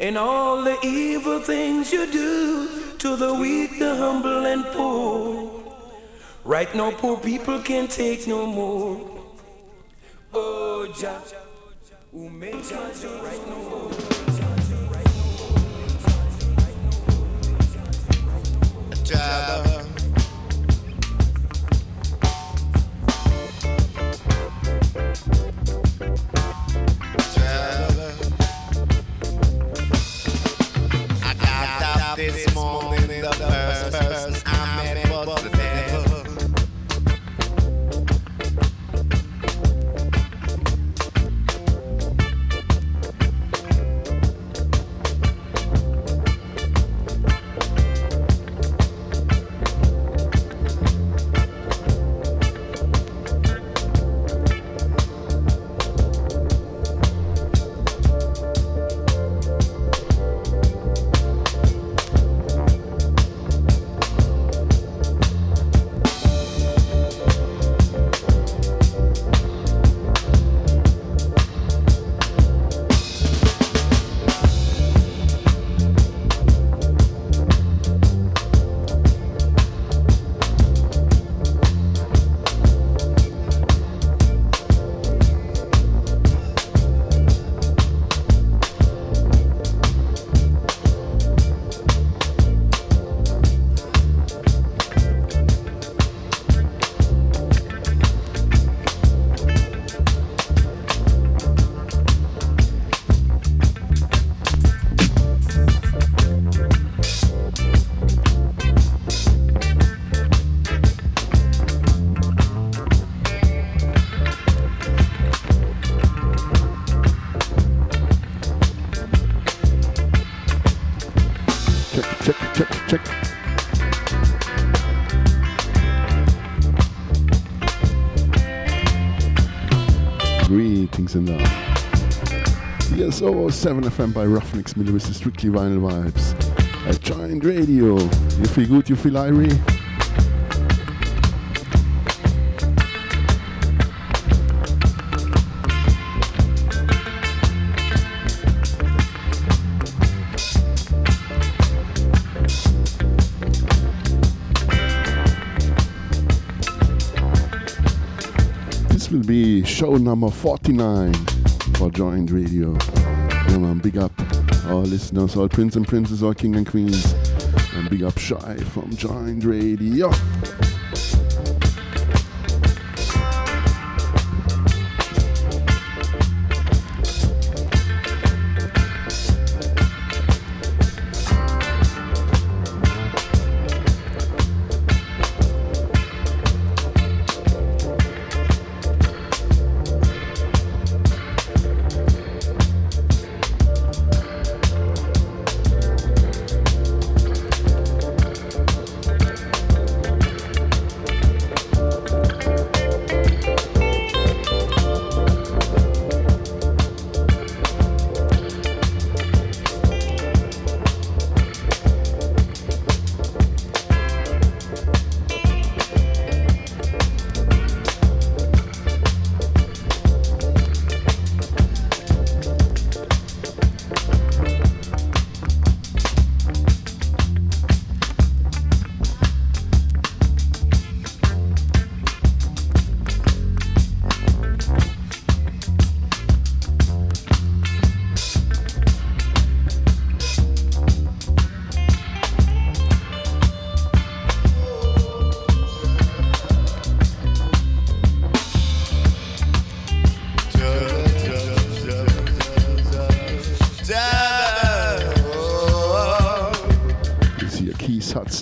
And all the evil things you do to the weak, the humble, and poor. Right now, poor people can't take no more. Oh, Jah, who makes us right now. Jah. I Yes, 007 FM by Ruffneck Smille with the Strictly Vinyl Vibz. At Joint Radio. You feel good, you feel irie? This will be show number 49 for Joint Radio. Yeah, man, big up all listeners, all prince and princess, all king and queens. And big up Shy from Joint Radio.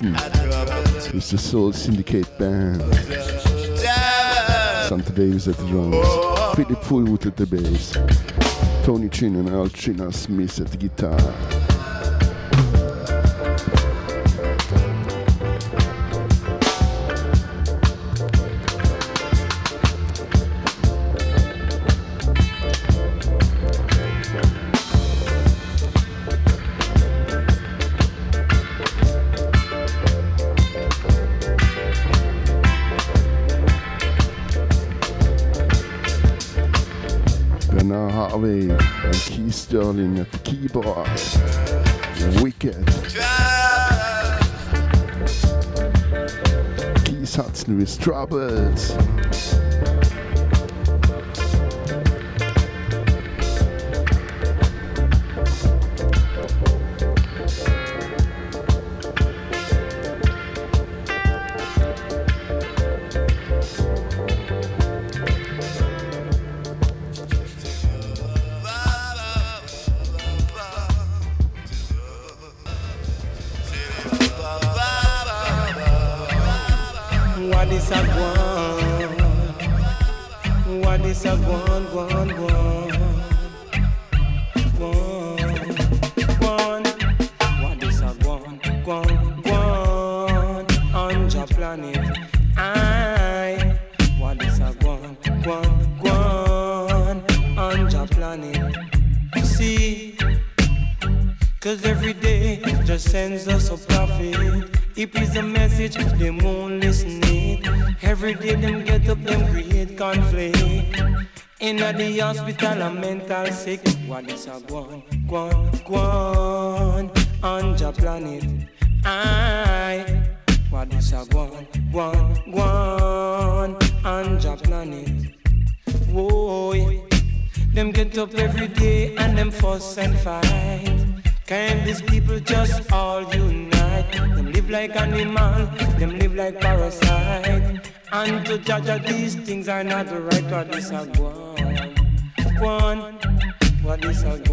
Hudson with the Soul Syndicate Band. Santa Davis at the drums. Fully Fullwood at the bass. Tony Chin and Earl Chinna Smith at the guitar. Sterling keyboard. Wicked. Keith Hudson with Troubles. Mental sick. What is a guan, guan, guan on the planet? I. What is a guan, guan, guan on the planet? Whoa, them get up every day and them fuss and fight. Can these people just all unite? Them live like animal, them live like parasite. And to judge these things are not the right, what is a guan? One, what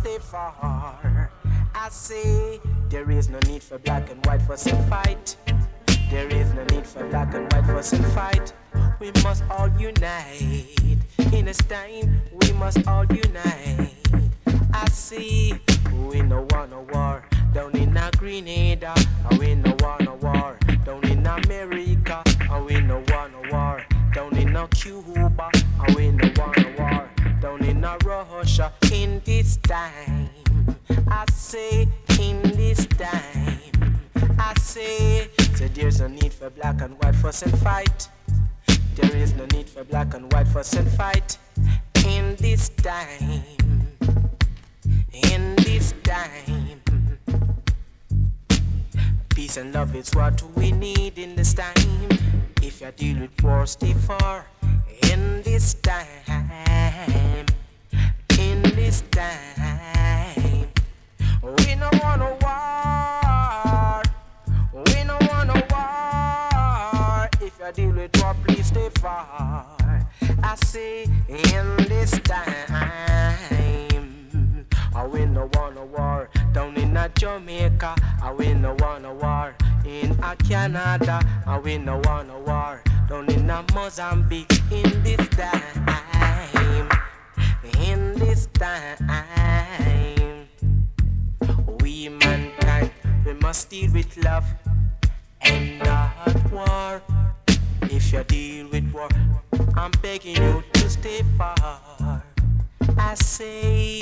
far. I say there is no need for black and white for some fight. There is no need for black and white for some fight. We must all unite. In this time, we must all unite. I see we no want no war down in a Grenada. And we no want no war down in America. We no want no war down in a Cuba. Russia. In this time. I say in this time, I say, so there's no need for black and white fuss and fight. There is no need for black and white fuss and fight in this time. In this time, peace and love is what we need in this time. If you deal with war, stay far in this time. This time. We no wanna war. We no wanna war. If you deal with war, please stay far. I say in this time, I win no wanna war down in a Jamaica. I win no wanna war in a Canada. I win no wanna war down in a Mozambique. In this time, in this time, we mankind we must deal with love and not war. If you deal with war, I'm begging you to stay far. I say,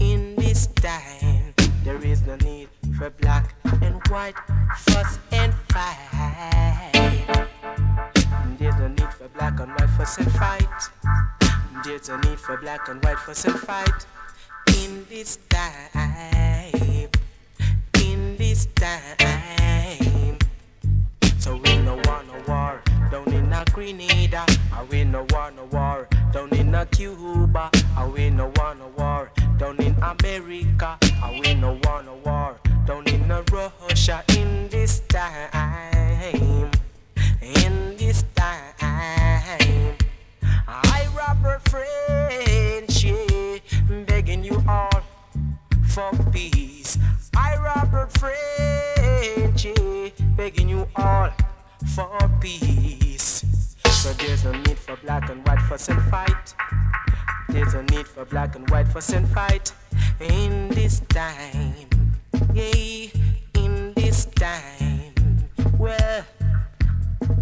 in this time, there is no need for black and white fuss and fight. There's no need for black and white fuss and fight. There's no need for black and white for and fight. In this time, in this time. So we no want no war down in a Grenada. I we no want no war down in a Cuba. I we no want no war down in America. I we no want no war down in a Russia. In this time, Robert French, yeah, begging you all for peace. I Robert French, yeah, begging you all for peace. So there's no need for black and white fuss and fight. There's no need for black and white fuss and fight in this time. Yeah, in this time. Well,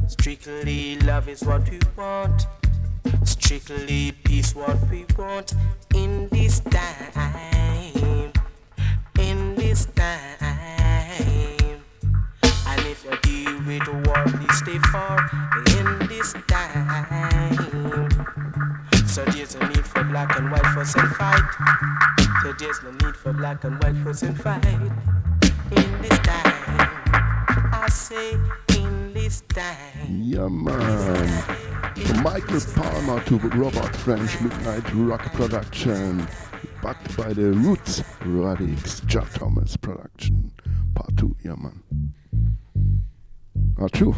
strictly love is what we want. Strictly peace what we want in this time. In this time. And if you deal with war, please stay far in this time. So there's no need for black and white fuss and fight. So there's no need for black and white fuss and fight. In this time, I say time. Yeah, man. Michael Palmer to Robert French Midnight Rock Production. Backed by the Roots Radics Jah Thomas Production. Part 2, yeah, man. Ah, true.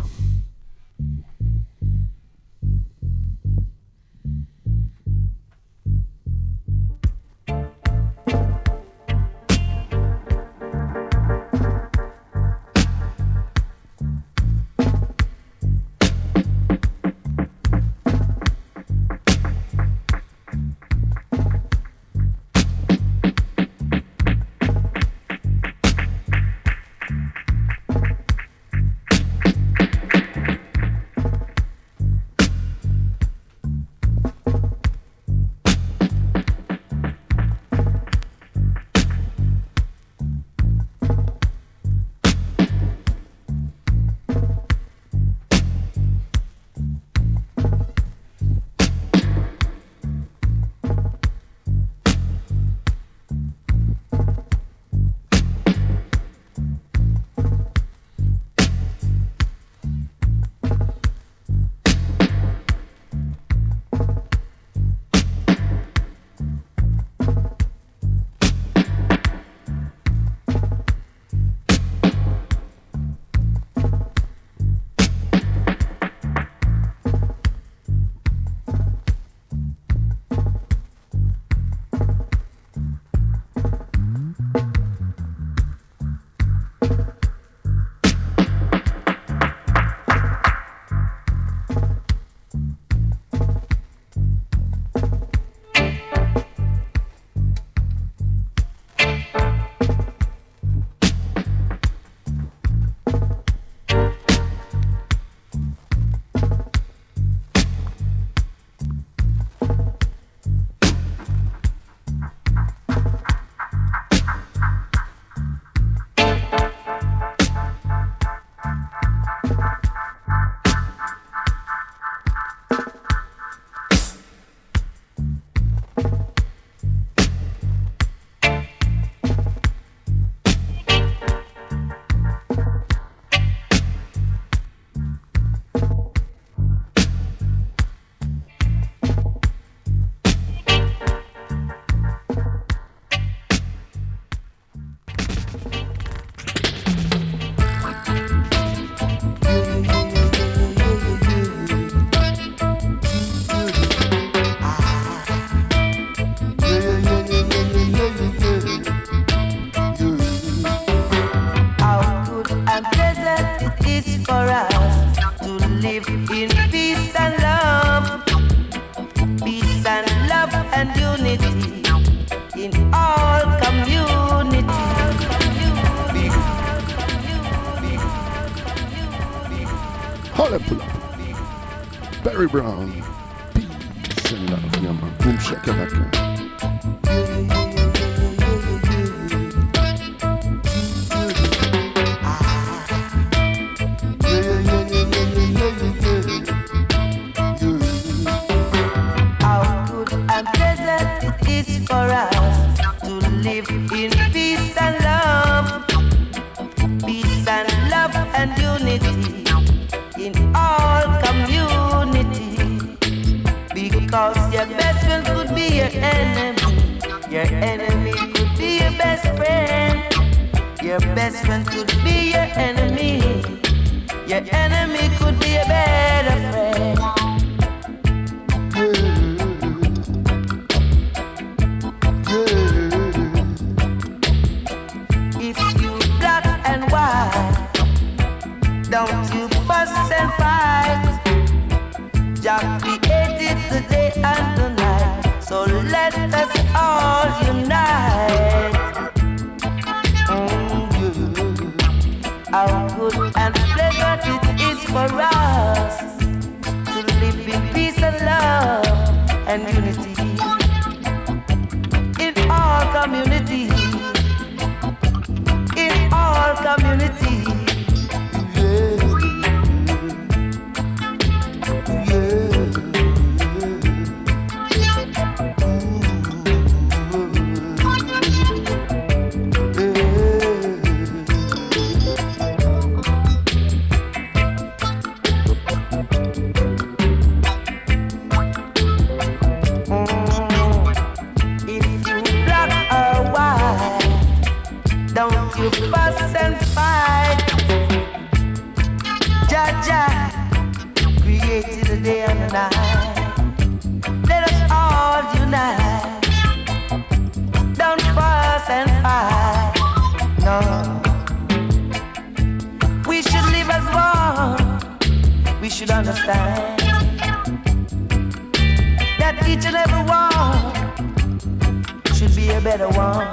be a better one.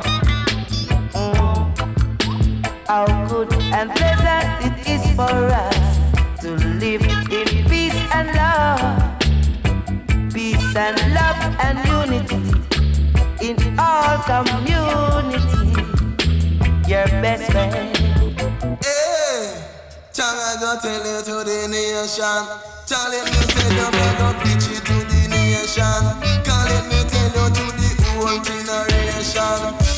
Mm. How good and pleasant it is for us to live in peace and love, peace and love and unity in all community. Your best friend. Hey, I go tell you to the nation. Tell it me say don't preach it to the nation whole generation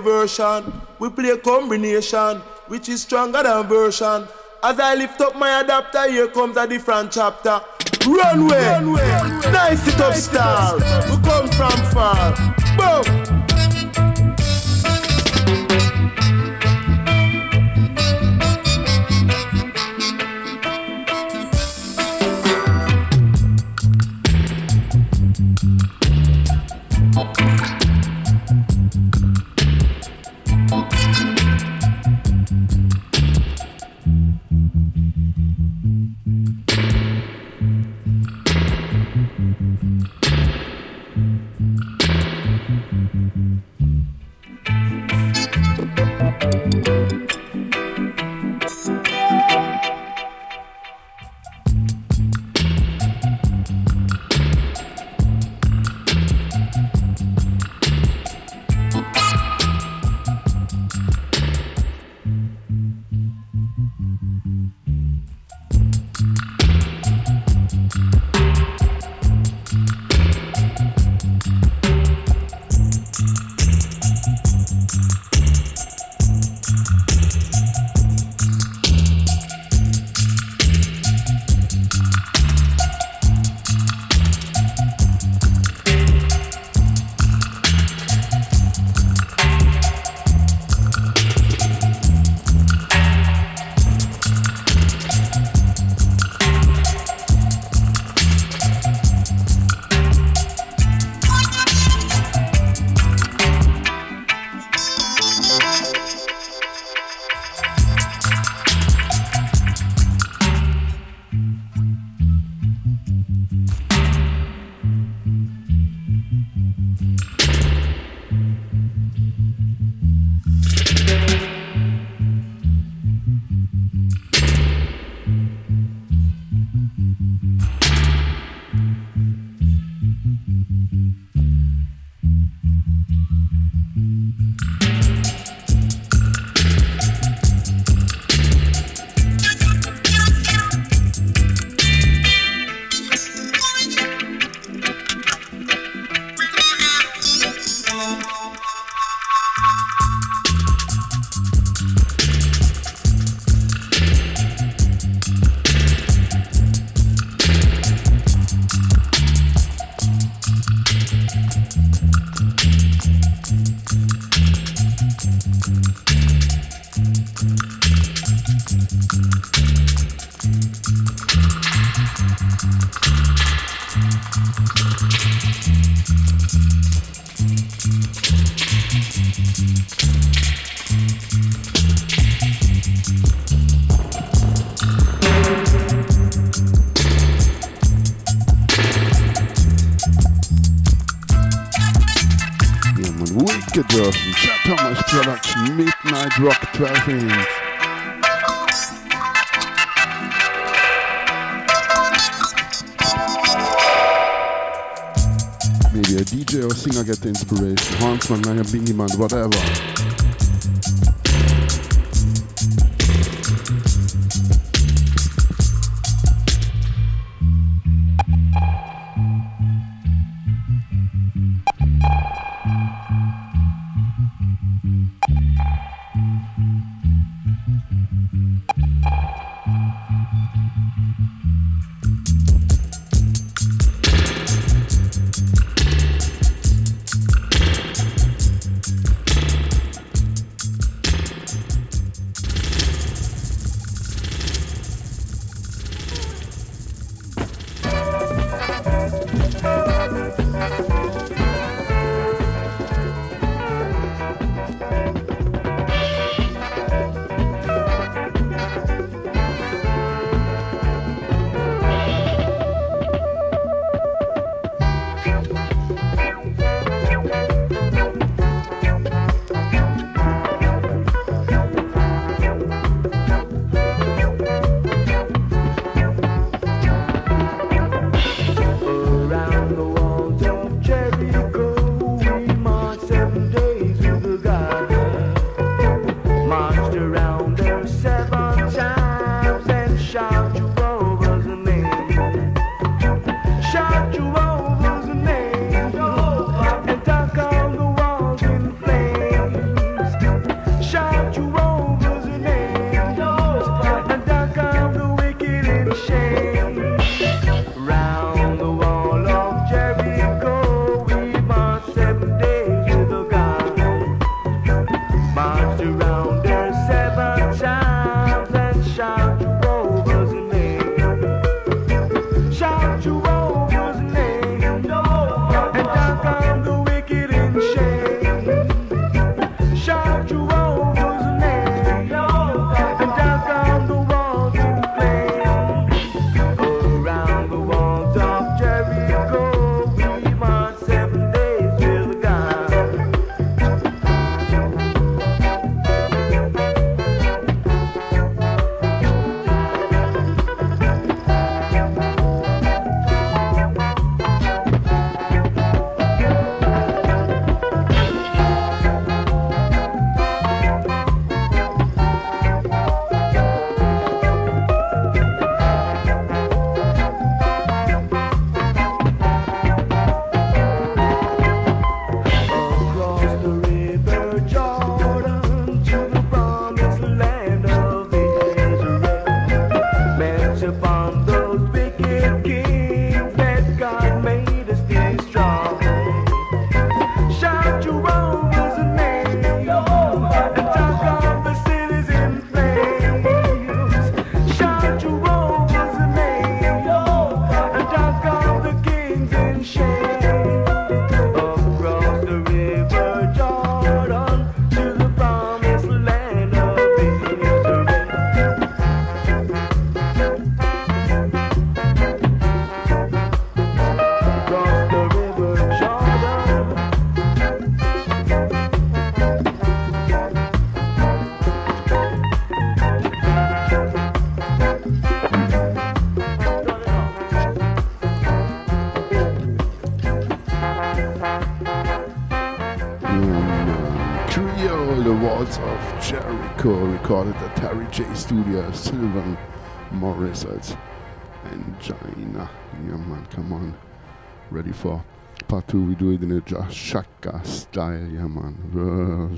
version. We play a combination which is stronger than version. As I lift up my adapter, here comes a different chapter. Runway, Runway. nice it up style. We come from far. Singer get the inspiration. Hansman, man, Bingy Man, whatever. Studio, Sylvan Morris als Angina. Yeah, man, come on. Ready for part two? We do it in a Shaka style. Yeah, man.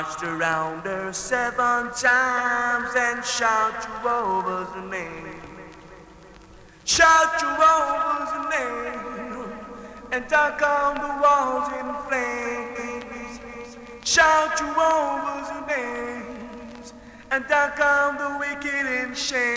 Marched around her seven times and shout Jehovah's name. Shout Jehovah's name and talk on the walls in flames. Shout Jehovah's name and talk on the wicked in shame.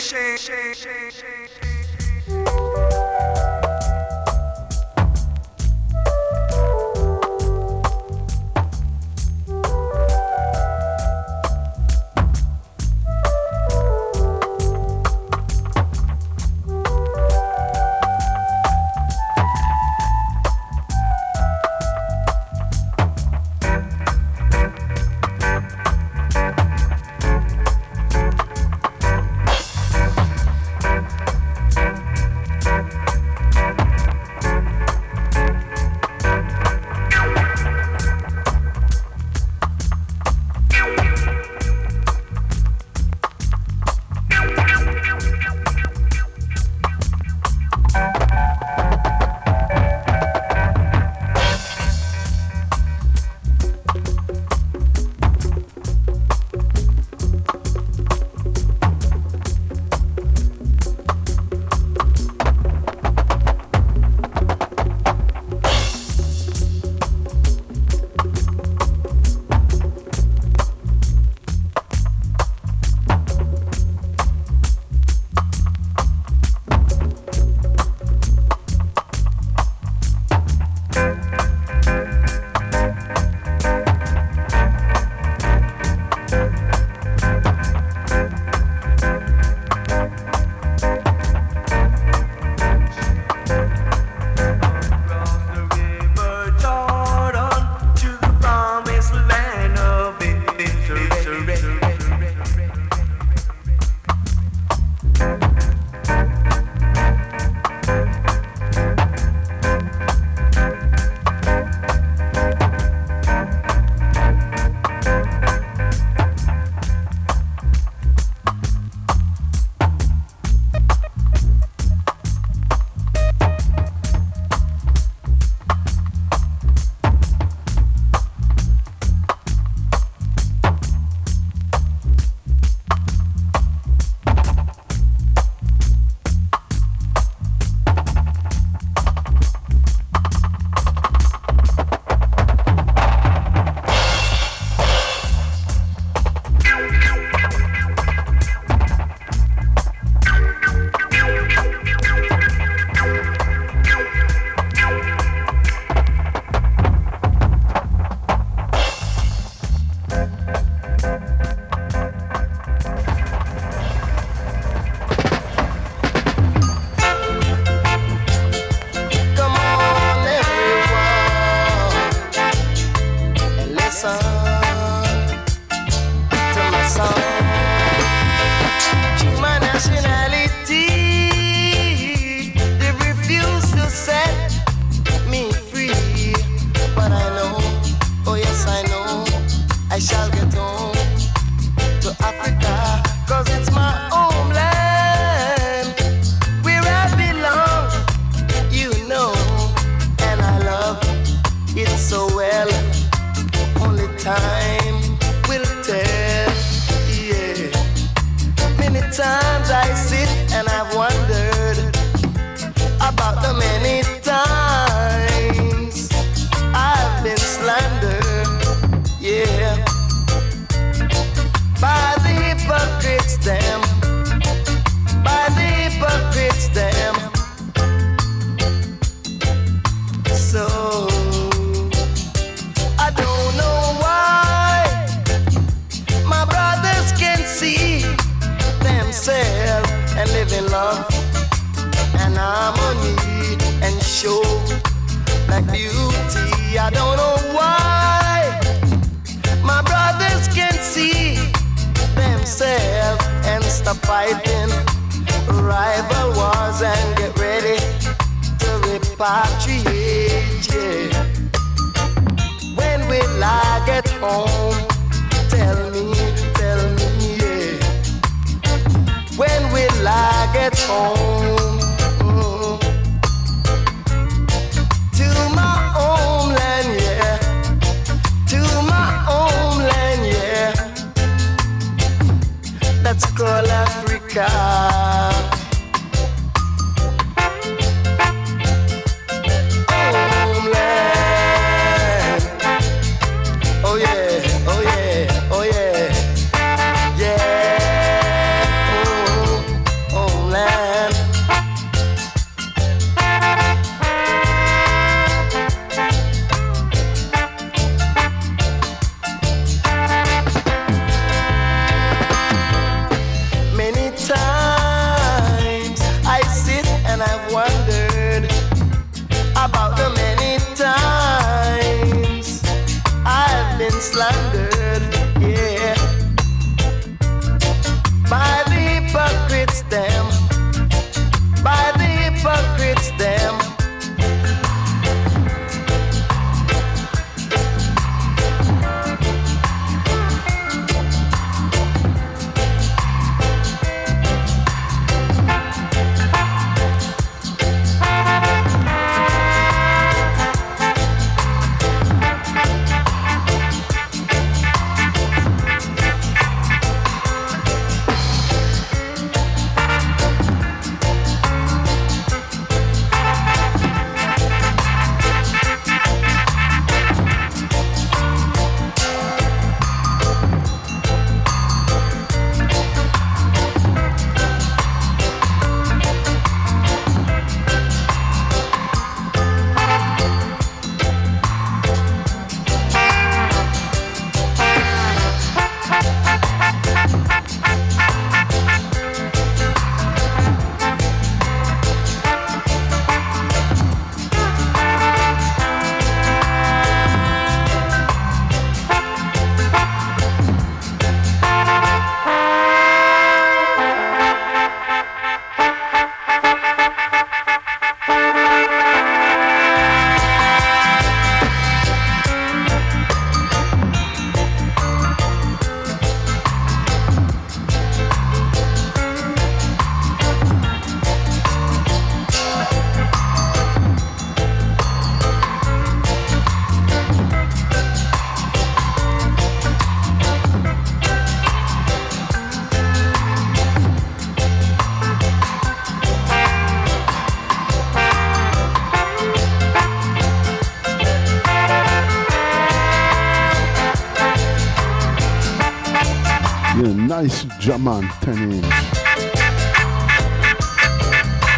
German 10 inch.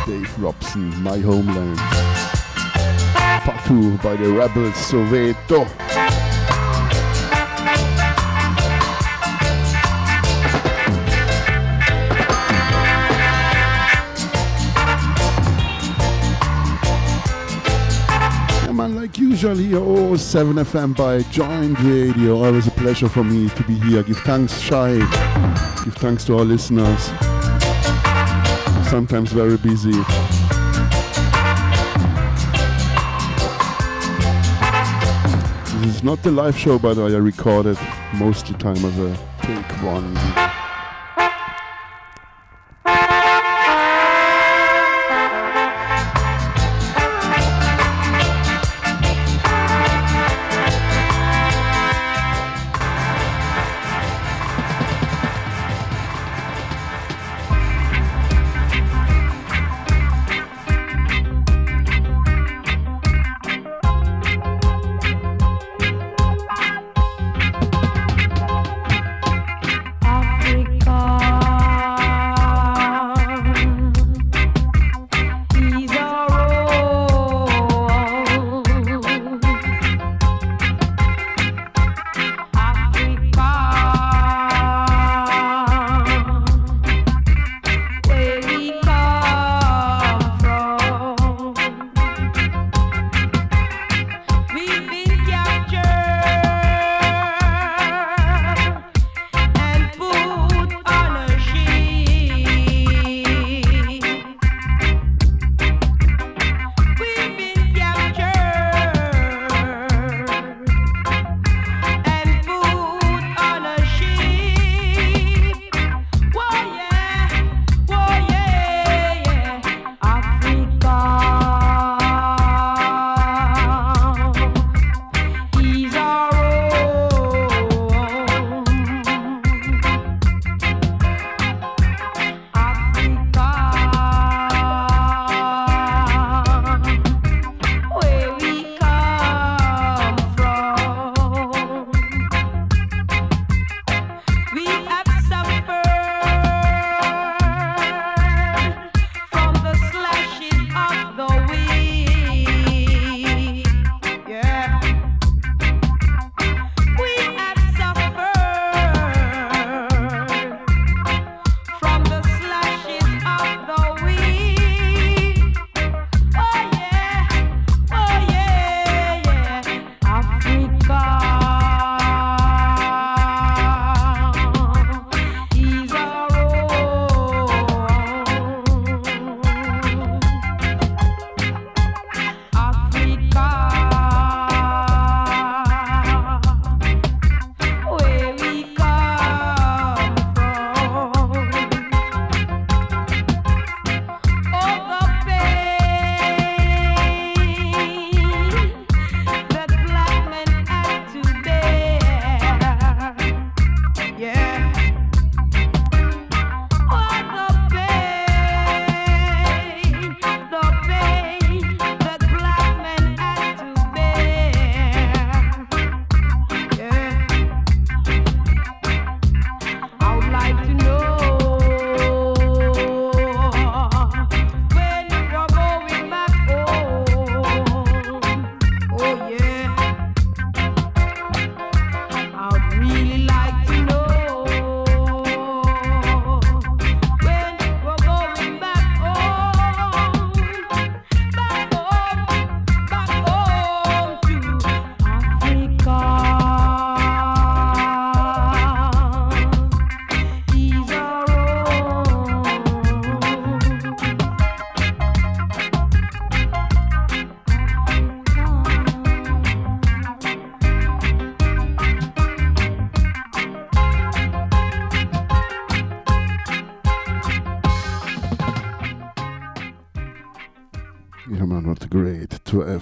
Dave Robson, My Homeland. Part 2 by the. Yeah, like usual here, oh, 7 FM by Joint Radio. Always a pleasure for me to be here. Give thanks, Shy. Give thanks to our listeners. Sometimes very busy. This is not the live show, but I recorded most of the time as a take one.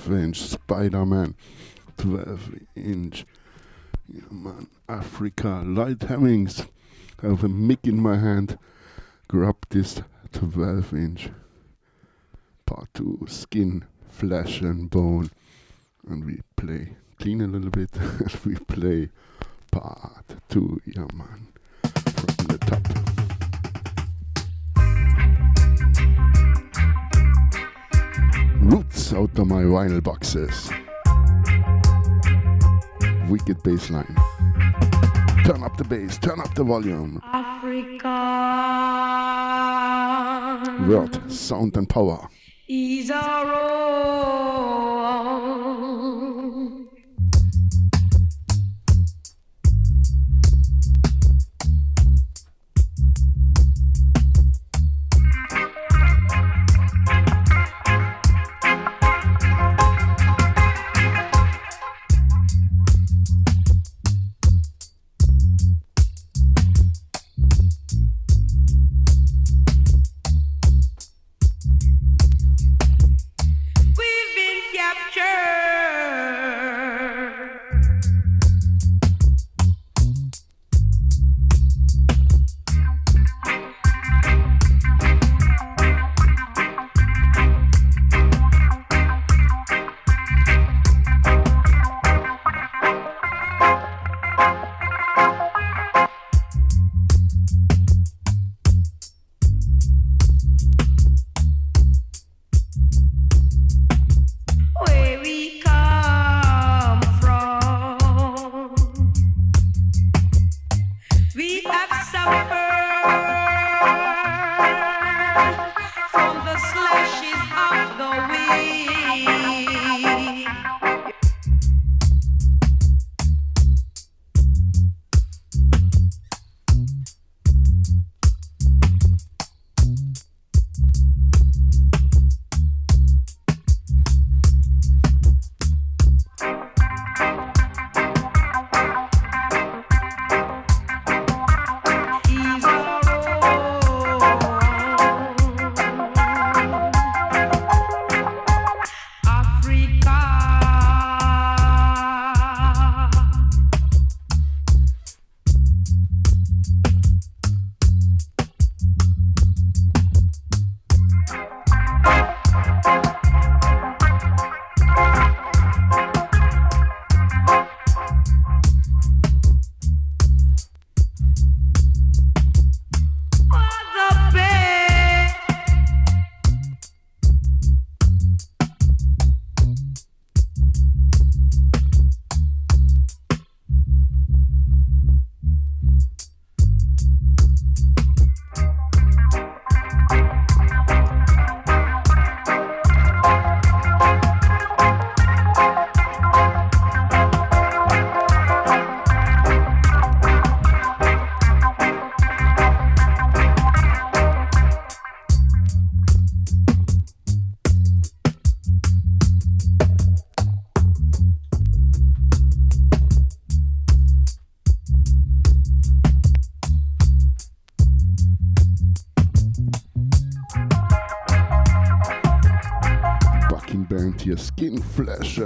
12 inch Spider Man. 12 inch. Yeah, man. Africa. Lloyd Hemmings. I have a mic in my hand. Grab this 12 inch. Part 2 Skin, Flesh and Bone. And we play. Clean a little bit. and we play part 2. Yeah, man. From the top. Roots out of my vinyl boxes. Wicked bass line. Turn up the bass, turn up the volume. Africa Word, sound and power. is our own.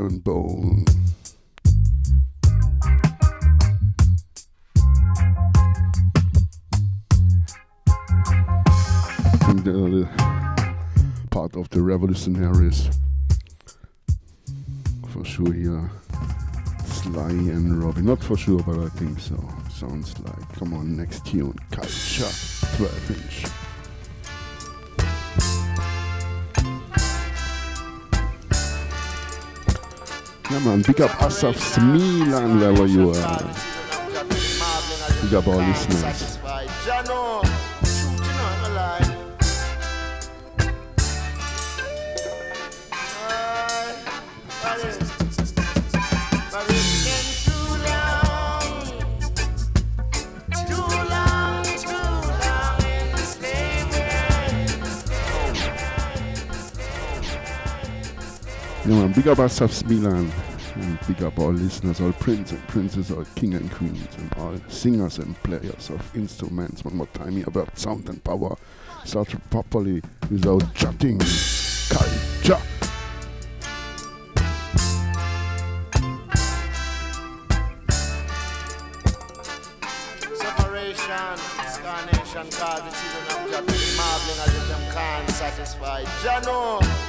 And bone. Think uh, they're the part of the revolutionaries. For sure here. Uh, Sly and Robbie. Not for sure, but I think so. Sounds like. Come on, next tune. Culture. 12 inch. Yeah, man. Big up Asaf Smilan wherever you are. Big up all listeners. Um, big up ourselves, Milan. And big up our listeners, all princes and princesses, all kings and queens, and all singers and players of instruments. One more time here about sound and power. start properly without chatting. Culture. satisfied. Jano.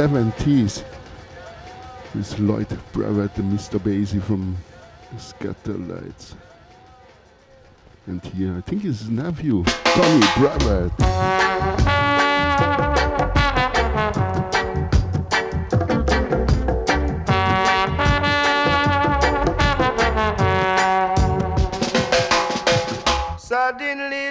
70s with Lloyd Brevett and Mr. Basie from Skatalites. And here, I think his nephew, Tony Brevett. suddenly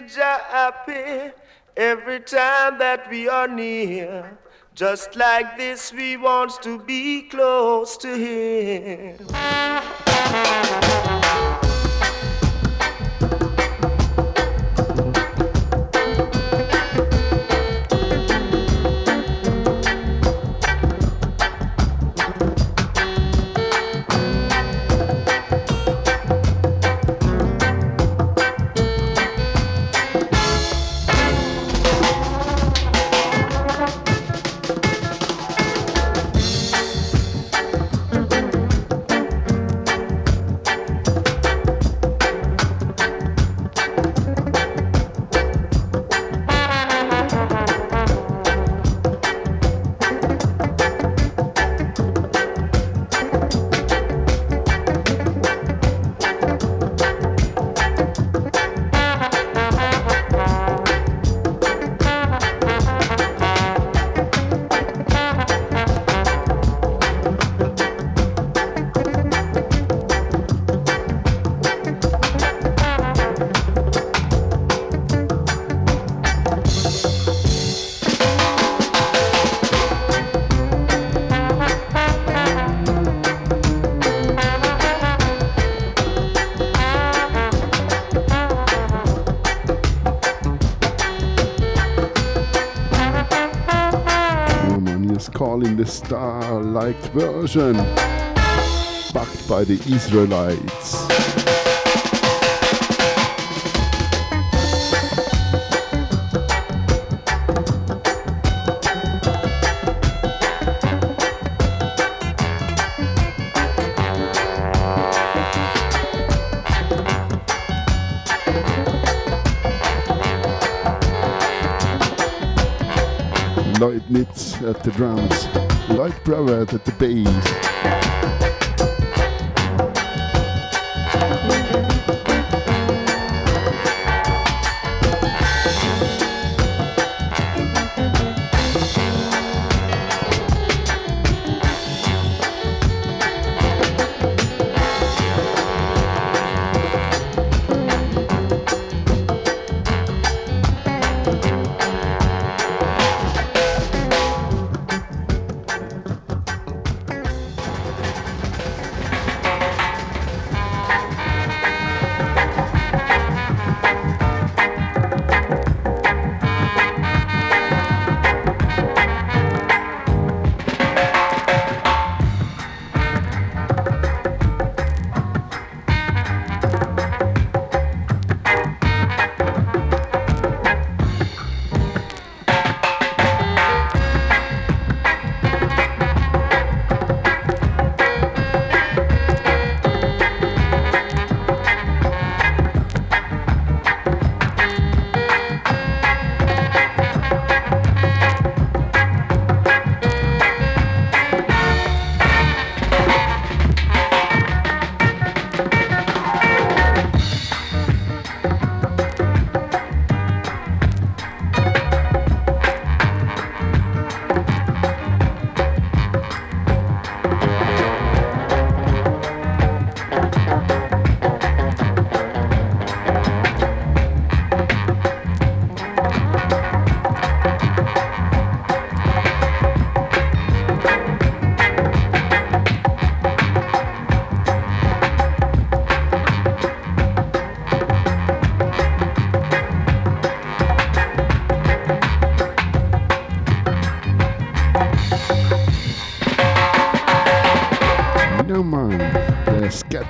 appear every time that we are near. Just like this, we want to be close to Him. Star-like version, backed by the Israelites. Lloyd Knibb at the drums. Lloyd Brevett at the bass.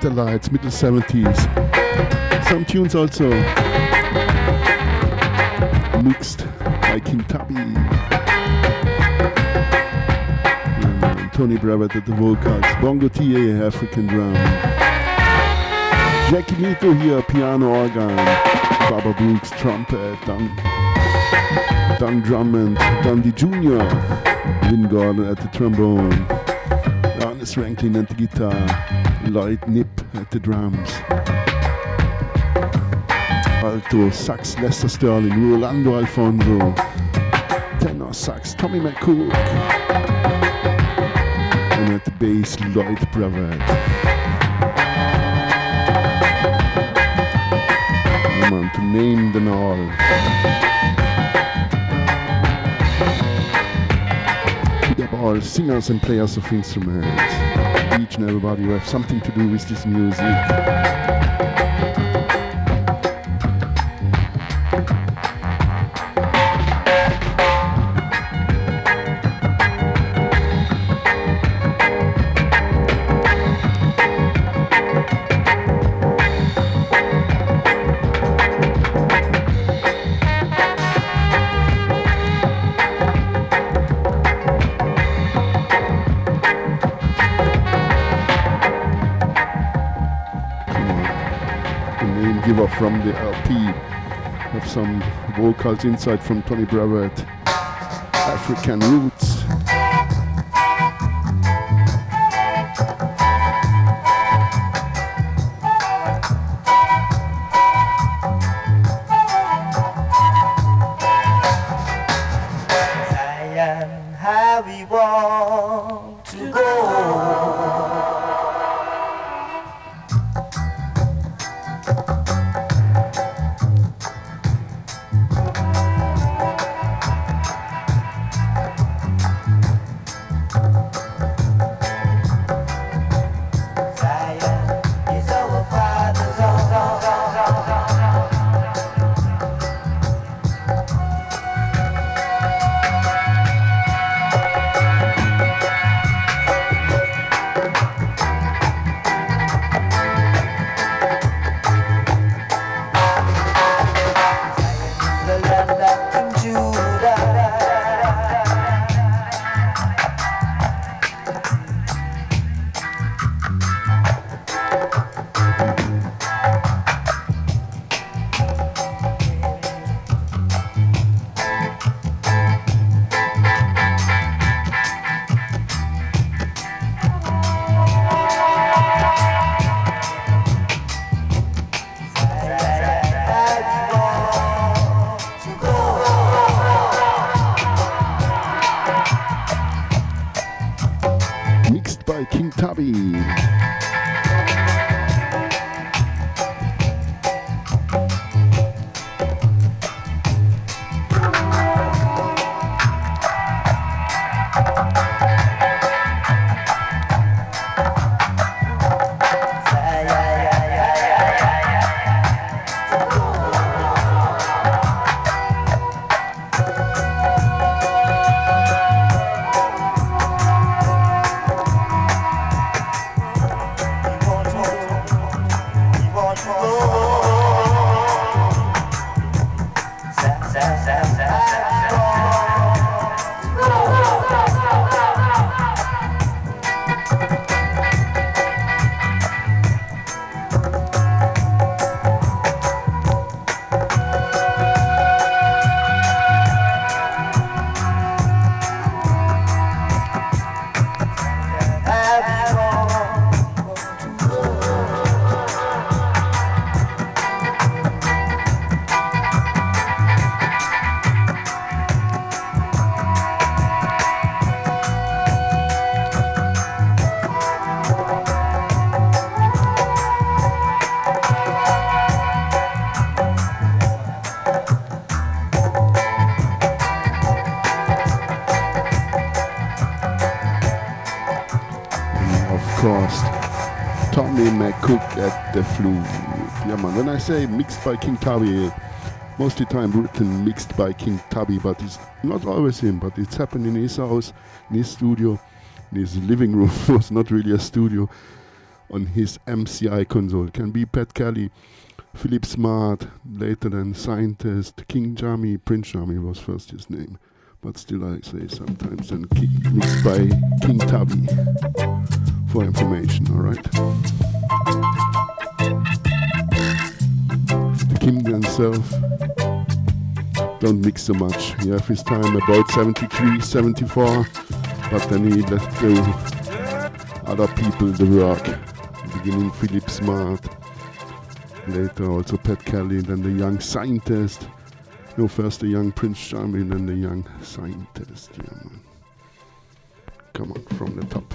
The Skatalites, middle 70s. Some tunes also mixed by King Tubby. Tony Brevett at the vocals, Bongo TA, African drum. Jackie Mittoo here, piano organ. Baba Brooks, trumpet. Don, Don Drummond, Dundee Jr. Vin Gordon at the trombone. Ernest Ranglin at the guitar, Lloyd Knibb at the drums, alto sax Lester Sterling, Rolando Alphonso, tenor sax Tommy McCook, and at the bass Lloyd Brevett. Come on, to name them all. All singers and players of instruments. Each and everybody who have something to do with this music. Some vocals inside from Tony Brevett. African Roots. The flu. Yeah, man. When I say mixed by King Tubby, most of the time written mixed by King Tubby, but it's not always him, but it's happened in his house, in his studio, in his living room. was not really a studio. On his MCI console. it Can be Pat Kelly, Philip Smart, later than Scientist, King Jammy, Prince Jammy was first his name. But still, I say sometimes, and mixed by King Tubby for information, alright? The king himself don't mix so much. He have his time about 73, 74, but then he let go other people the work. Beginning Philip Smart, later also Pat Kelly, then the young scientist. No, first the young Prince Charming, then the young scientist. Yeah, man. Come on, from the top.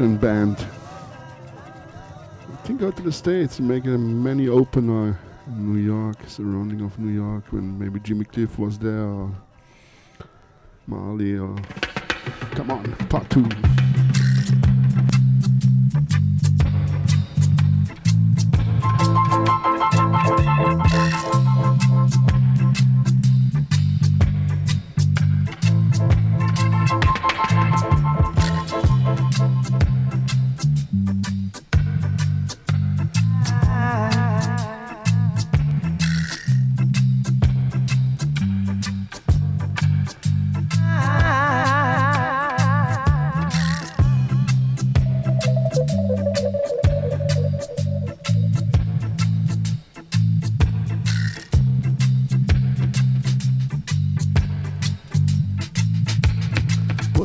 Relation band. I think go to the States and make a many opener in New York, surrounding of New York when maybe Jimmy Cliff was there or Marley or come on, part two.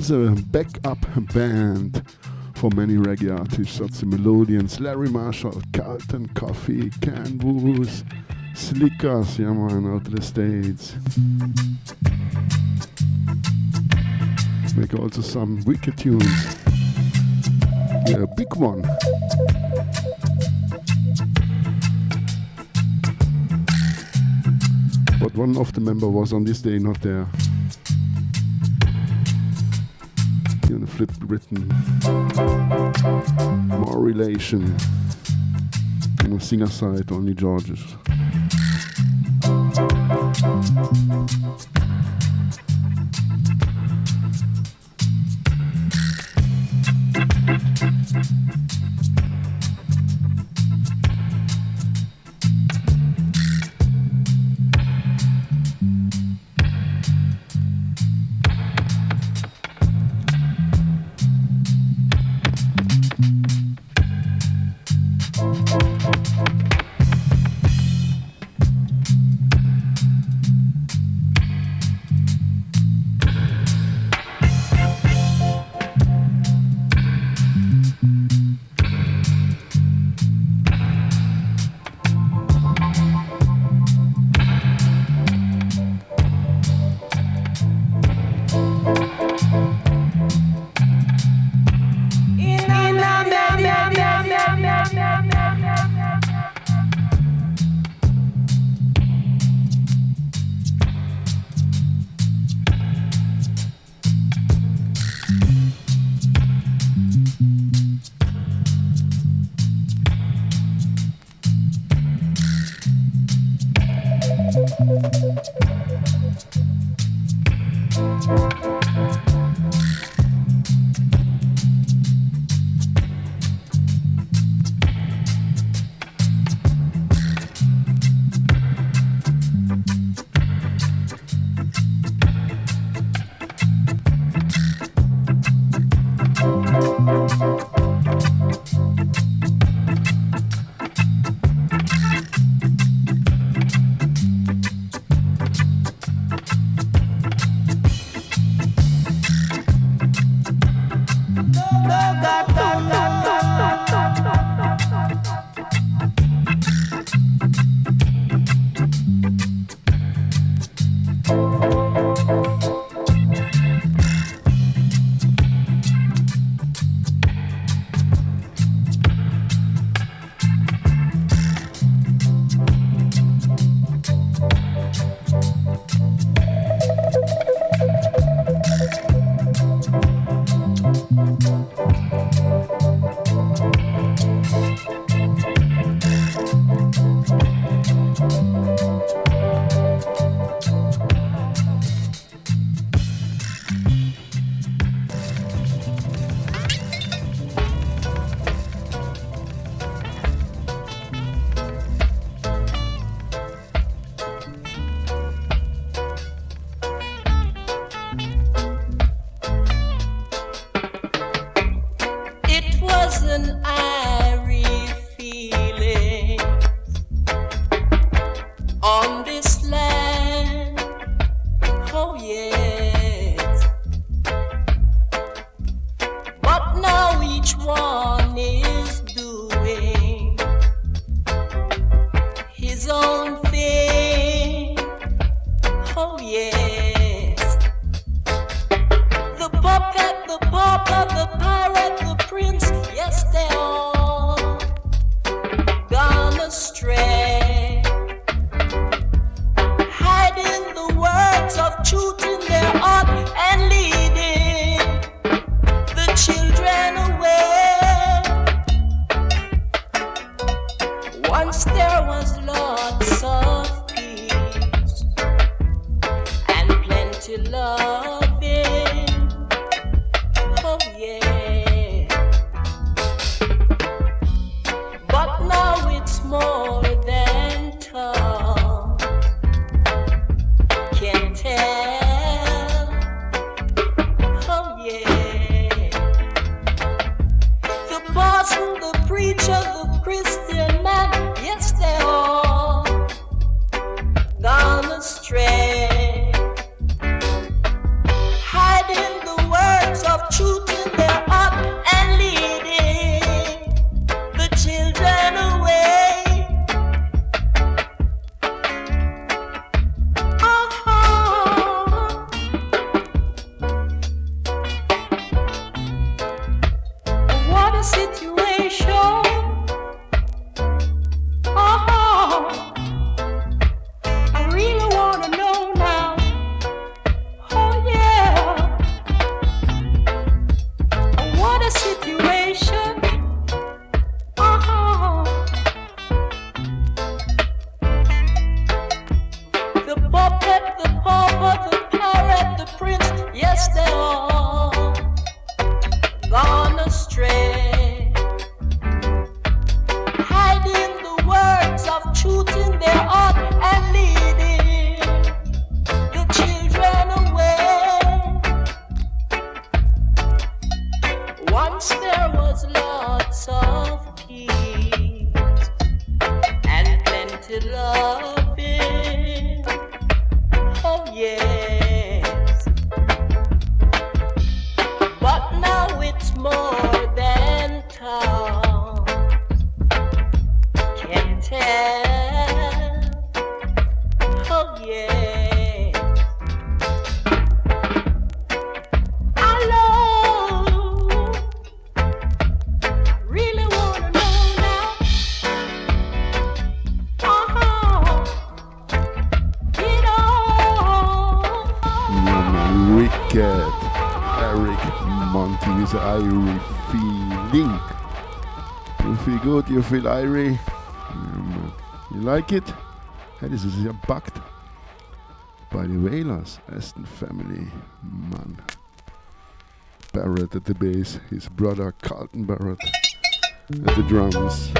Was a backup band for many reggae artists such as Melodians, Larry Marshall, Carlton Coffee, Can Woos, Slickers, yeah man, out of the States. Make also some wicked tunes. Yeah, big one. But one of the member was on this day not there. Flip written. More relation. On the singer side only George's feel, Irie? Mm, you like it? Hey, this is your backt. by the Wailers, Aston Family, man. Barrett at the bass, his brother Carlton Barrett at the drums.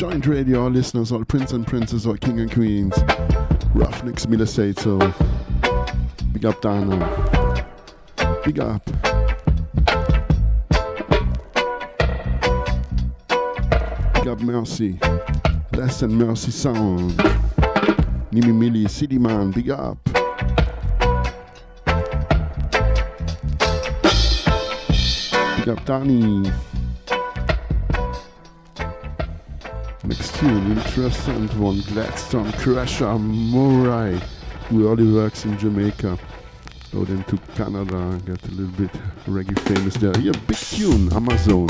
Joint Radio, listeners, all prince and princess, all king and queens. Ruffneck Smille say so. Big up Dana. Big up. Big up Mercy. Less than Mercy Sound. Nimi Millie, City Man, big up. Big up Danny. Tune, interesting one, Gladstone Crusher Murray, who only works in Jamaica. Go then to Canada, get a little bit reggae famous there. Yeah, big tune, Amazon.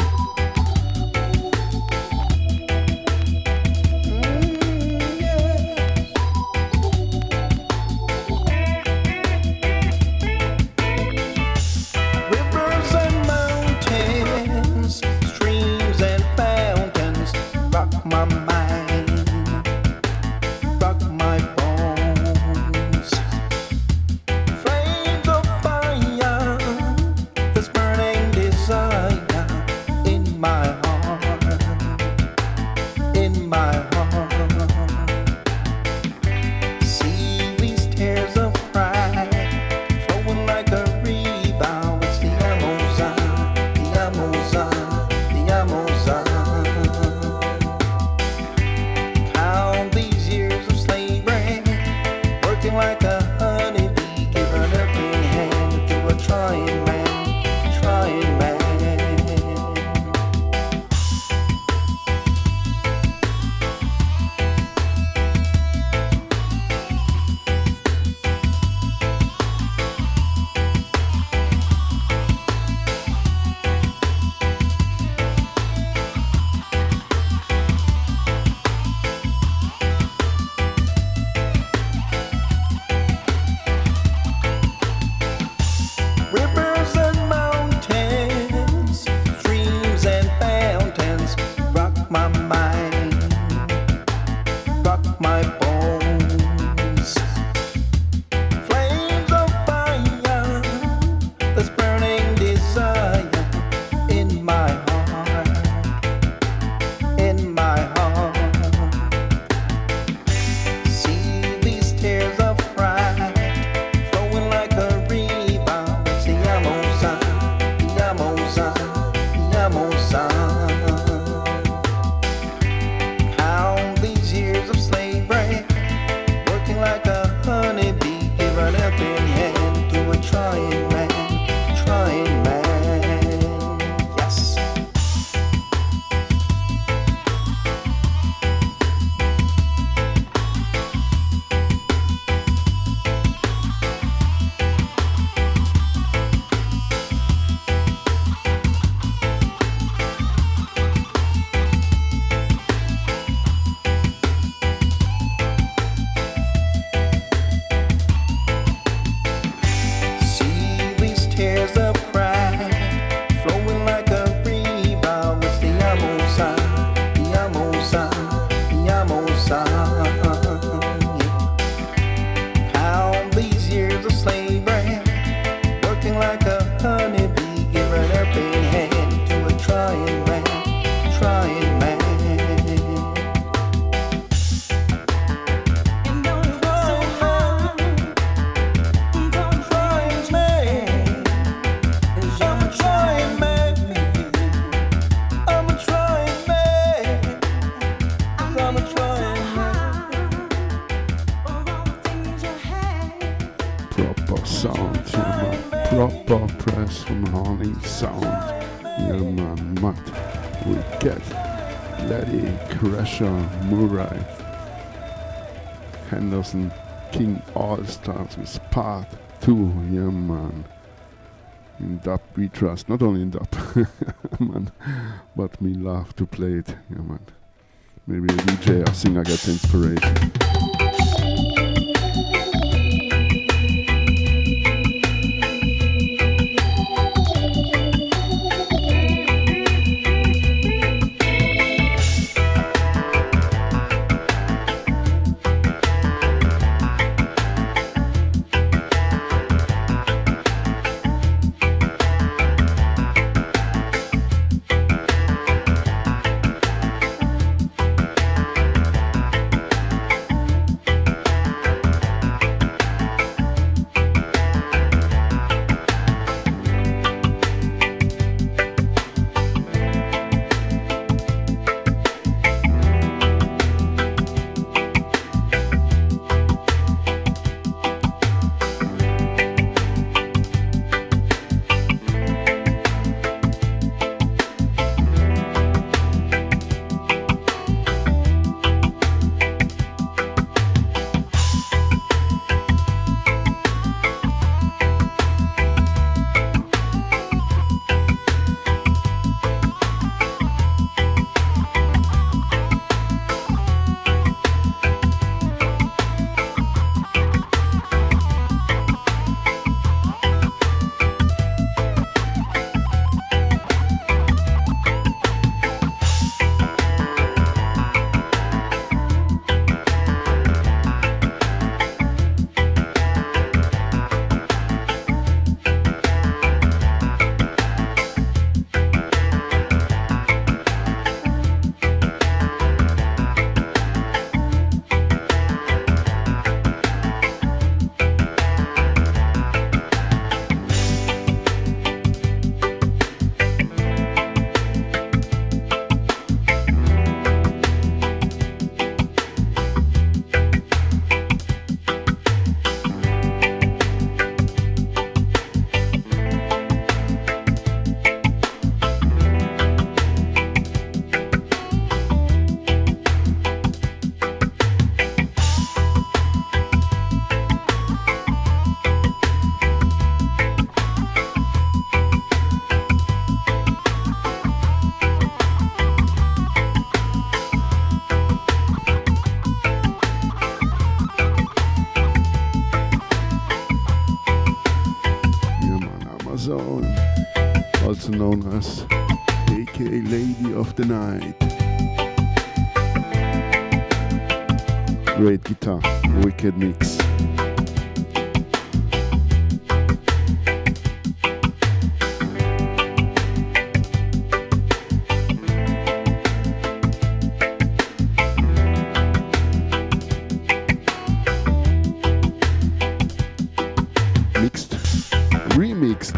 King All Stars with Part 2. Yeah, man. In dub we trust, not only in dub, man, but we love to play it. Yeah, man. Maybe a DJ or singer gets inspiration. Great guitar, wicked mix. Mixed, remixed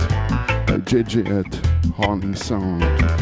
by JJ at haunting Sound.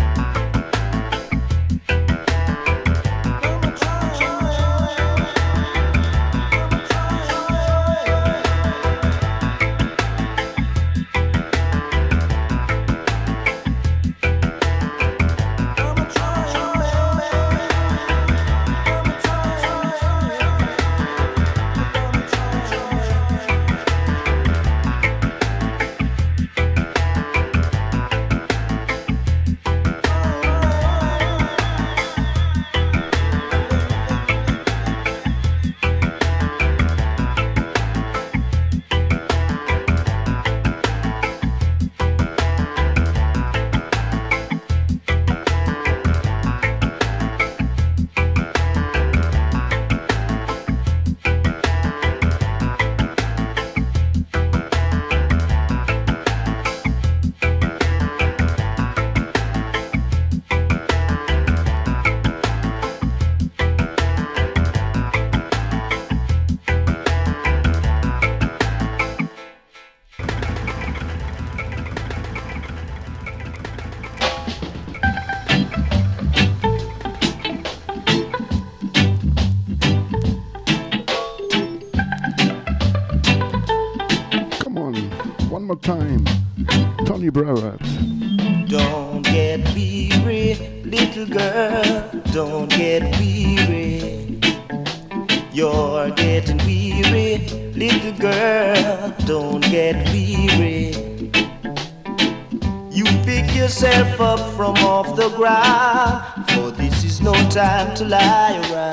Time, Tony Brevett. Don't get weary, little girl. Don't get weary. You're getting weary, little girl. Don't get weary. You pick yourself up from off the ground, for this is no time to lie around.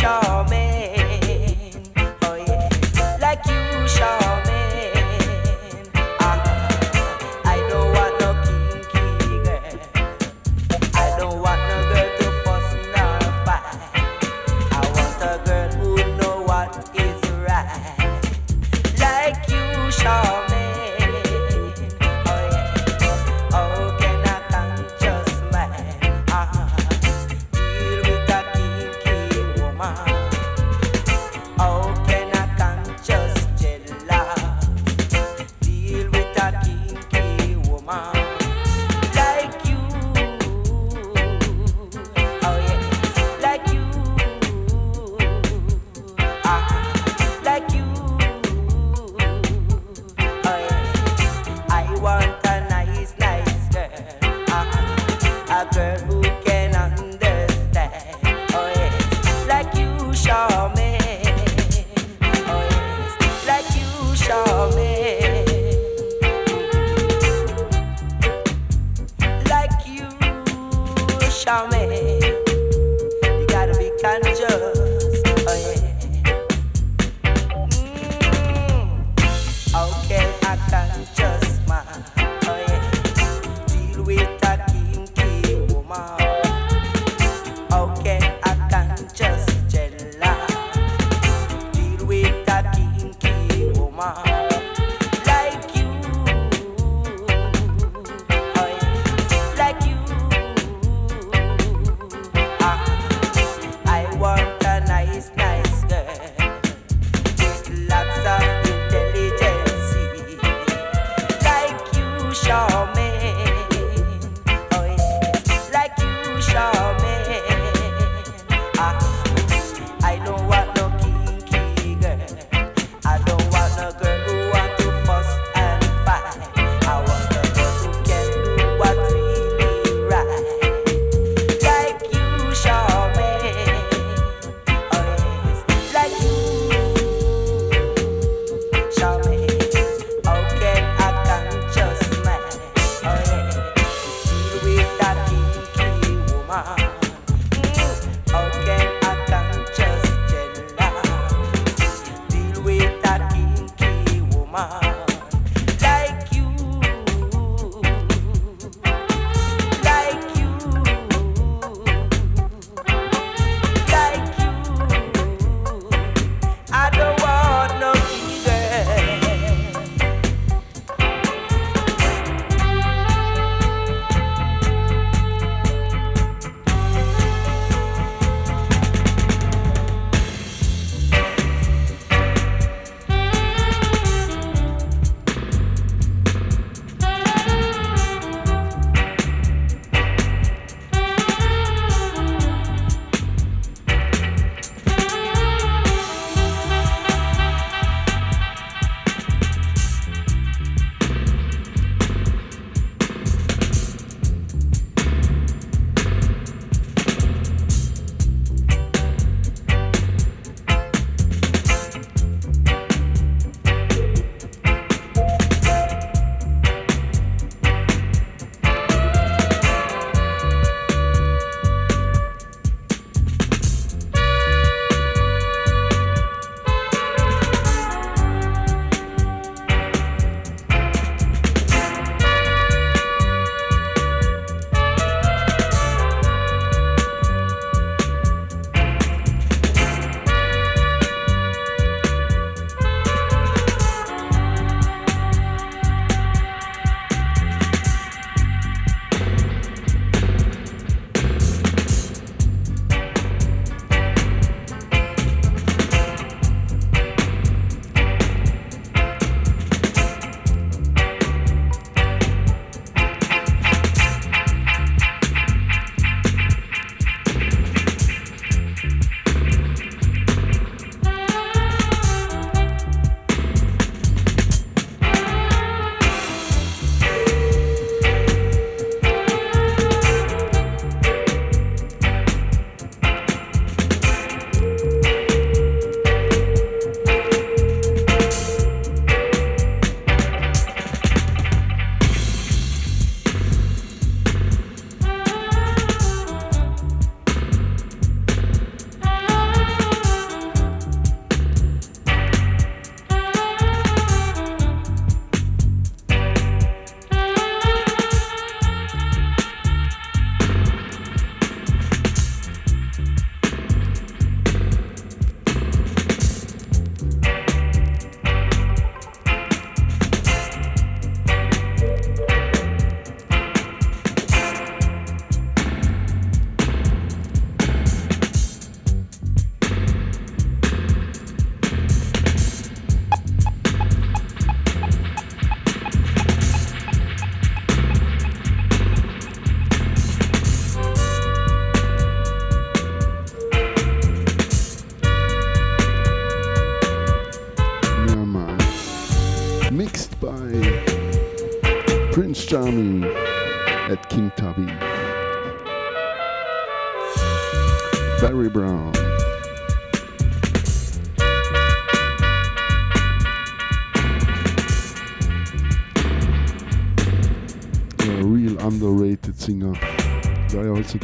You, Charmaine.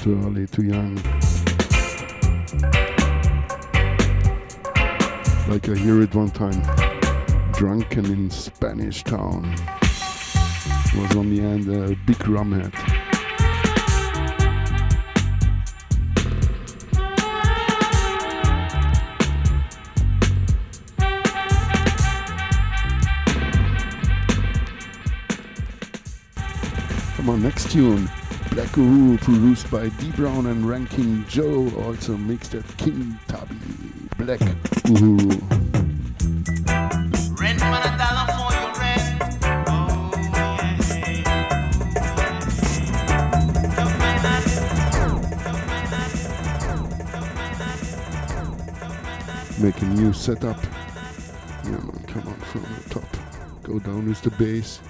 too early, too young. Like I hear it one time, drunken in Spanish town. Was on the end a big rumhead. produced by D Brown and Rankin Joe, also mixed at King Tubby Black. Ooh. make a new setup. Yeah man, come on from the top. Go down with the bass.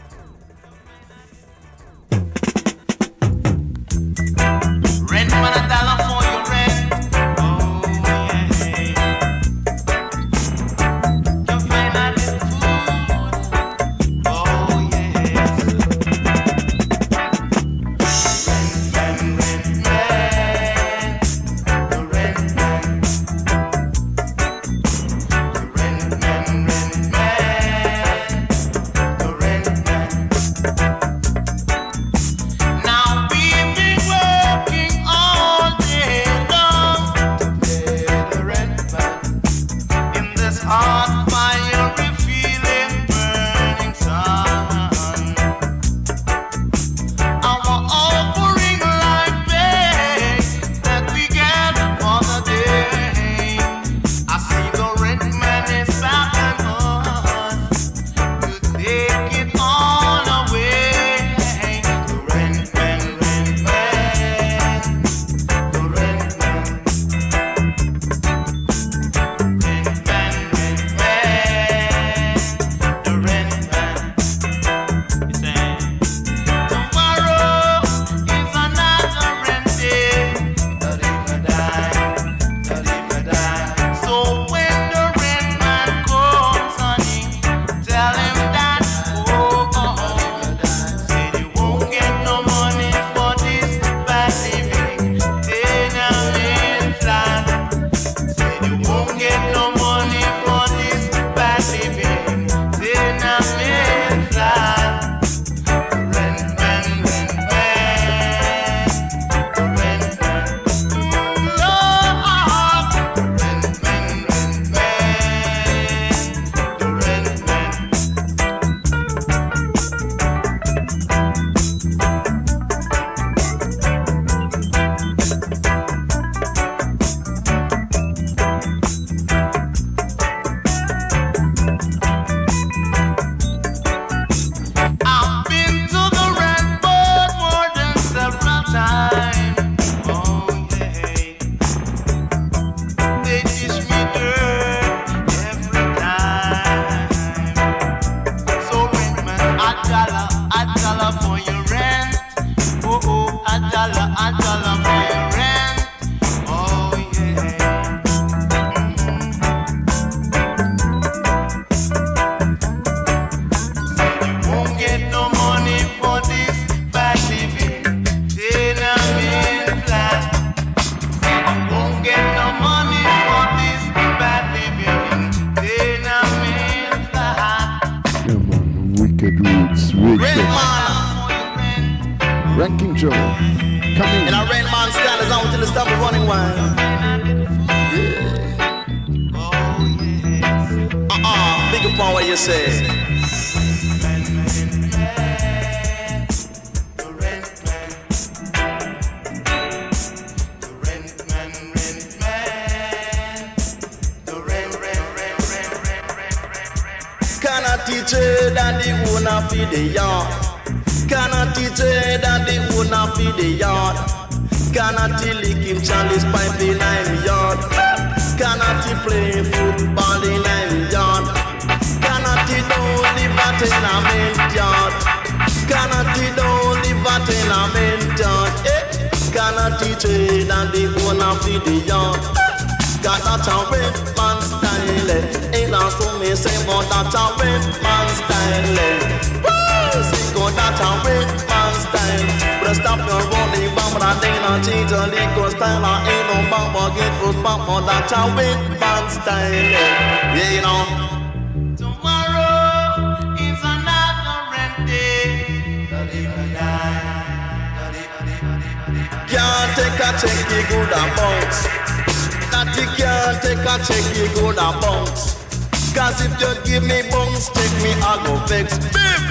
If you give me bounce, check me, I go vex. Bim!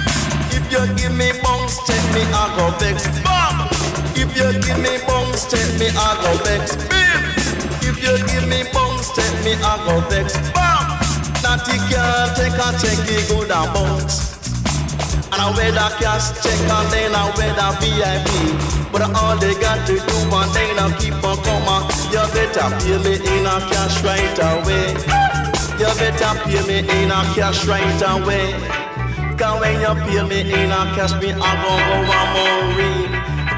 If you give me bounce, check me, I go vex. Bam! If you give me bounce, check me, I go vex. Bim! If you give me bounce, check me, I go vex. Bam! You can't take a check, you good a bounce. And I wear the cash check and then I wear the VIP. But all they got to do one thing now keep on coming. You better pay me in a cash right away. You better pay me in a cash right away. Cause when you pay me in a cash, me I gon' go one more read.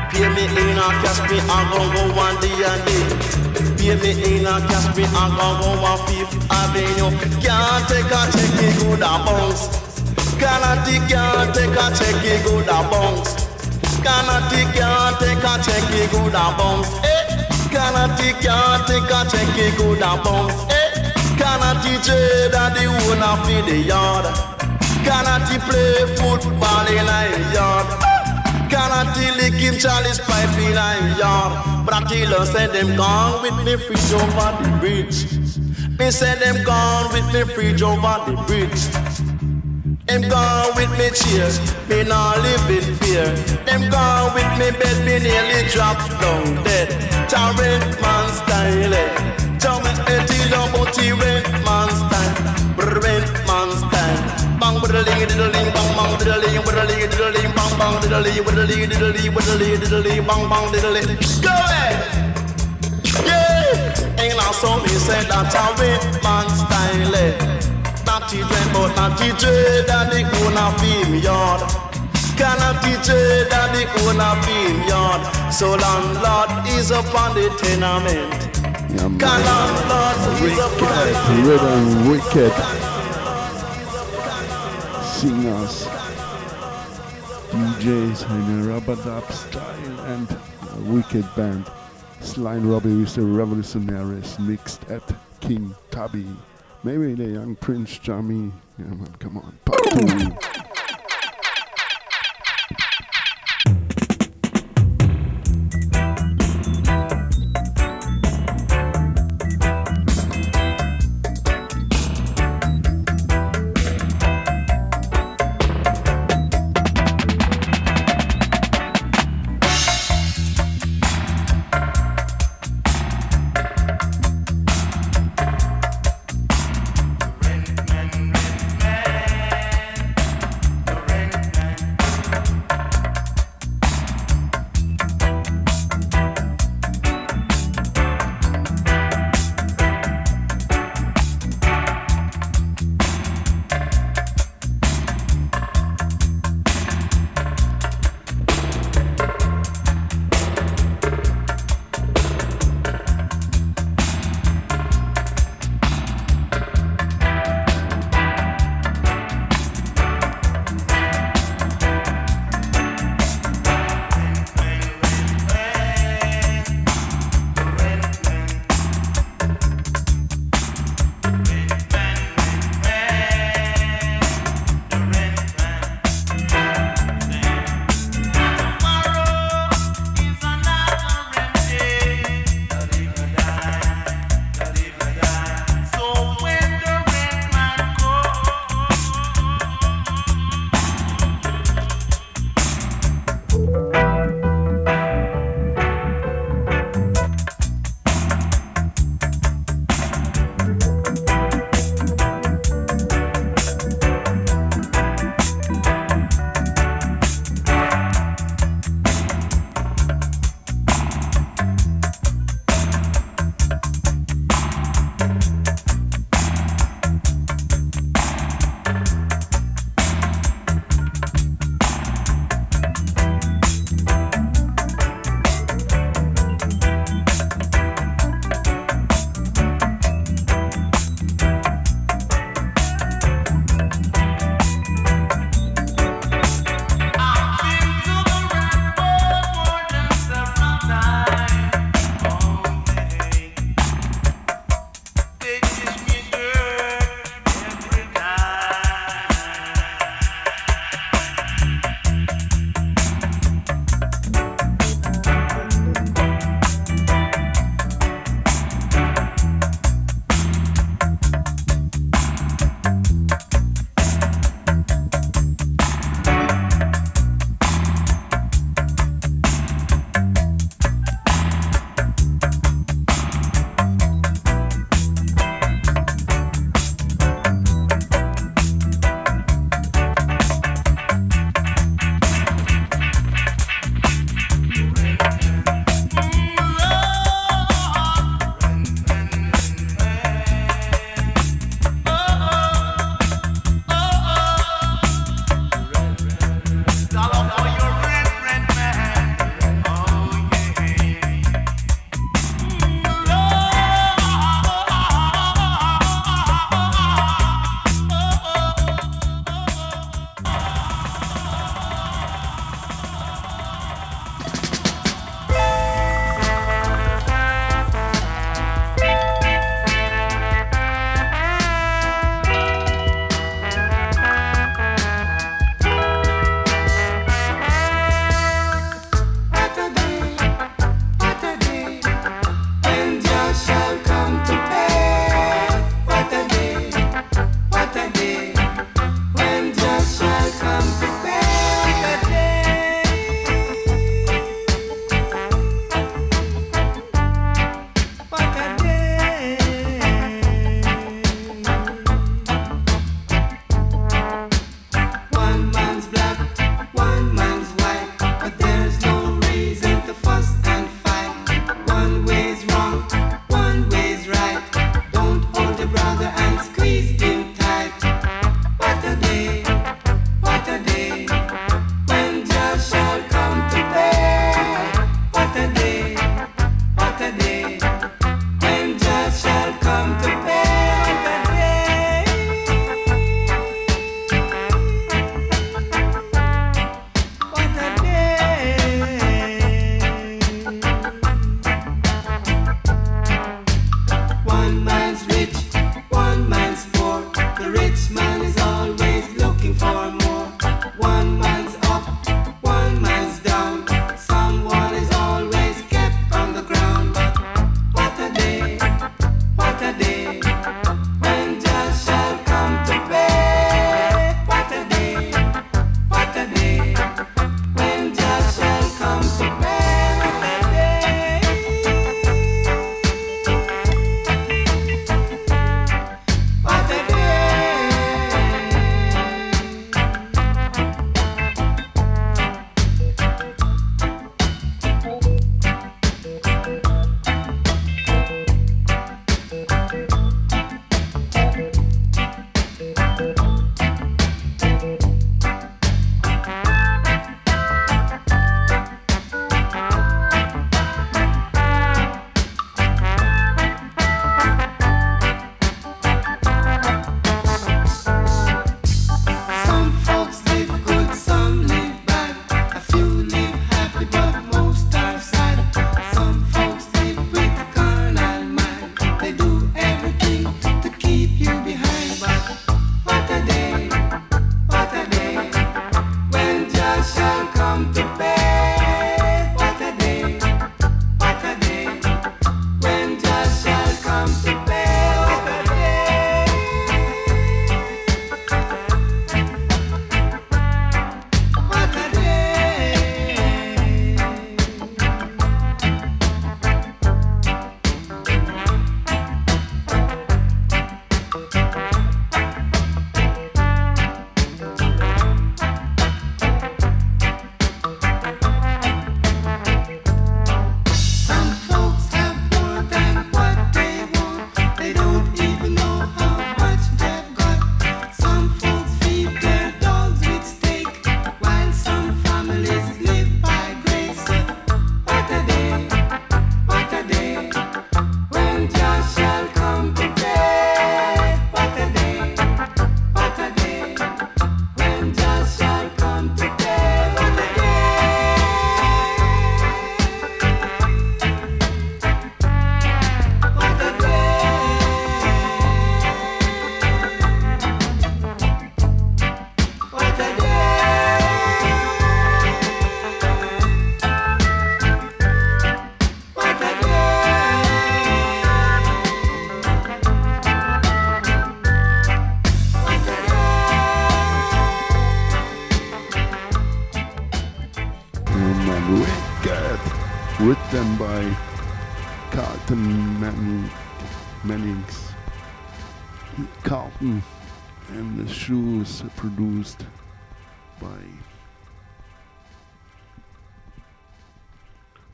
Pay me in a cash, me I gon' go one day and day. Pay me in a cash, me I gon' go one Fifth Avenue. Can't take a check, it good a bounce. Canati can't take a check, it good a bounce. Canati can't take a check, it good a bounce. Eh? Canati can't take a check, it good a bounce. Canati trade at the owner for the yard. Canati play football in a yard. Canati lick him Charlie's pipe in a yard. But until said them gone with me fridge over the bridge. Me said them gone with me fridge over the bridge. Them gone with me cheers, me nah live in fear. Them gone with me bed, me nearly dropped down dead. Torrent man style, eh. Eighty about the rent man style, rent man style. Bang diddling diddling bang bang diddling diddling diddling bang bang diddling diddling diddling diddling diddling bang bang. Go ahead. Yeah, not so me say that a rent man style. Not but not the trade and the owner film yard. Cannot the trade and the owner film yard. So landlord is upon the tenement. Is upon and wicked singers, DJs in a rubber dub style, and a wicked band. Sly and Robbie with the Revolutionaries mixed at King Tubby. Maybe the young Prince Jammy. Yeah, come on. Part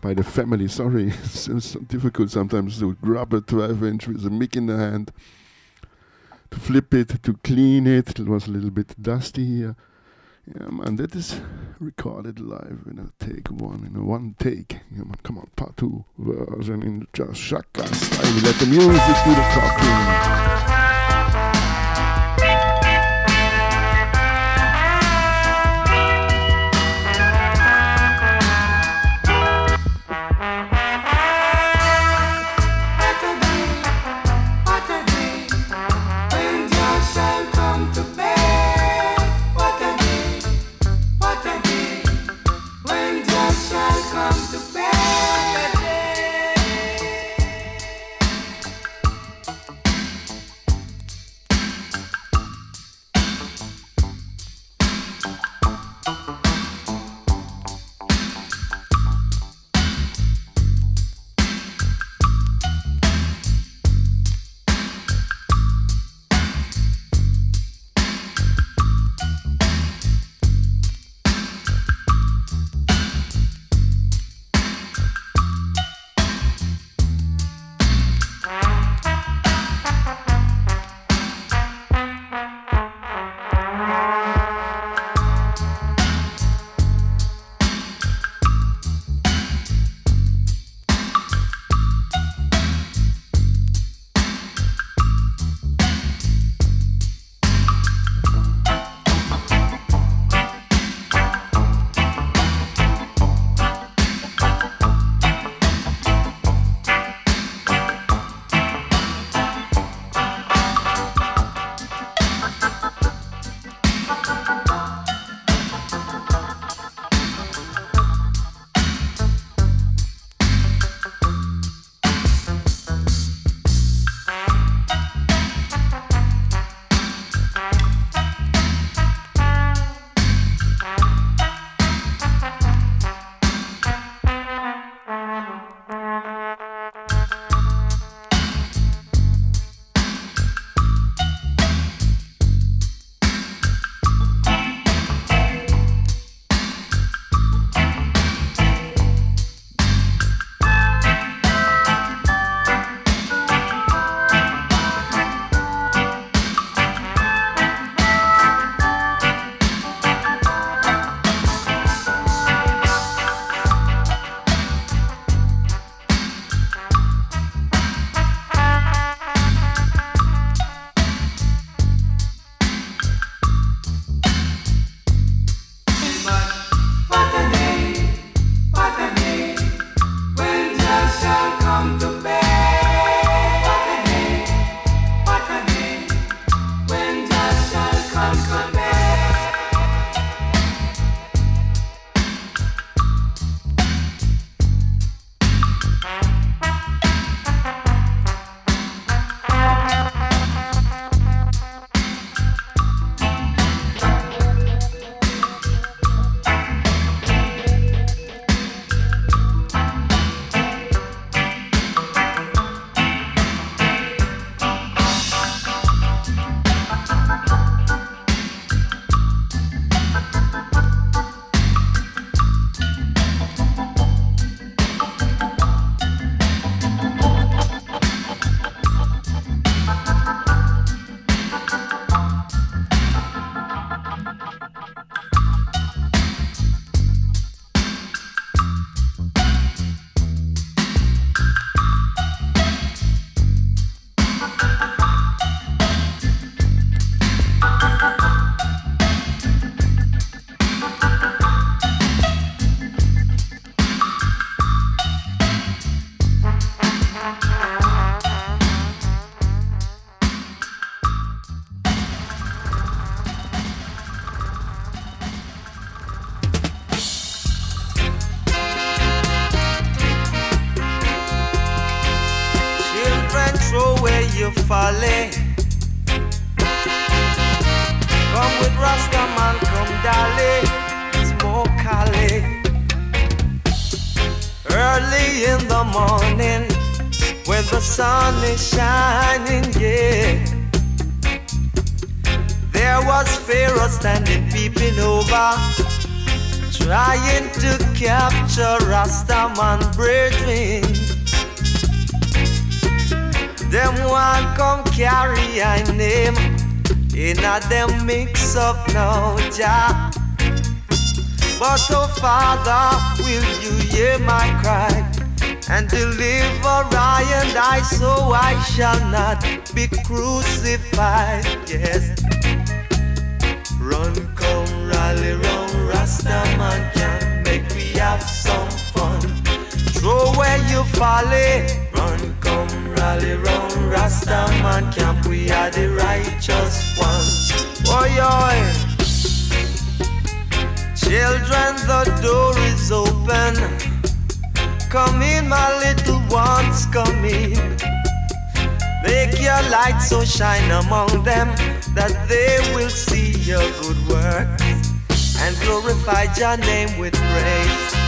by the family. Sorry, it's so difficult sometimes to grab a 12 inch with a mic in the hand, to flip it, to clean it. It was a little bit dusty here. Yeah, man, that is recorded live in a take one, in a one take. Yeah, man, come on, part two version in Jah Shaka style. Let the music do the talking. Folly. Run, come, rally, run, Rastaman camp. We are the righteous ones. Oh, yeah. Children, the door is open. Come in, my little ones, come in. Make your light so shine among them that they will see your good works and glorify your name with praise.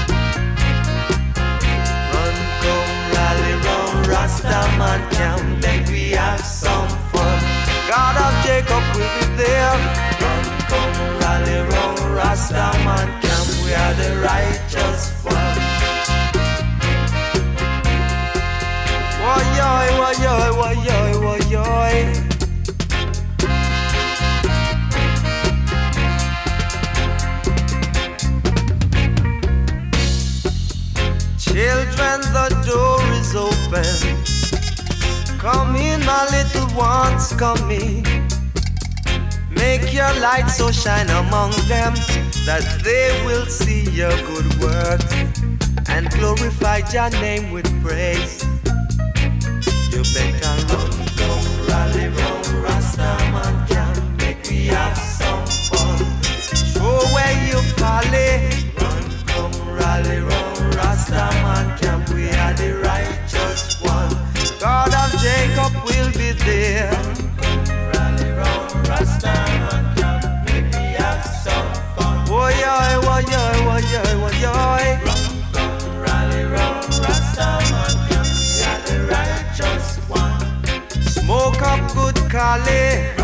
Come, rally, run, Rastaman camp, make we have some fun. God of Jacob will be there. Run, come, rally, run, Rastaman camp, we are the righteous one. Woyoy, woyoy, woyoy, woyoy. Children, the door is open. Come in, my little ones, come in. Make your light so shine among them that they will see your good works and glorify your name with praise. You better run, go, rally, run, Rastaman can make me have some fun. Throw where you folly, run, come, rally, run, Rastaman camp. We are the righteous one. God of Jacob will be there. Rally, run, Rastaman camp. Make me have some fun. Rally, run, Rastaman camp. We are the righteous one. Smoke up good Cali.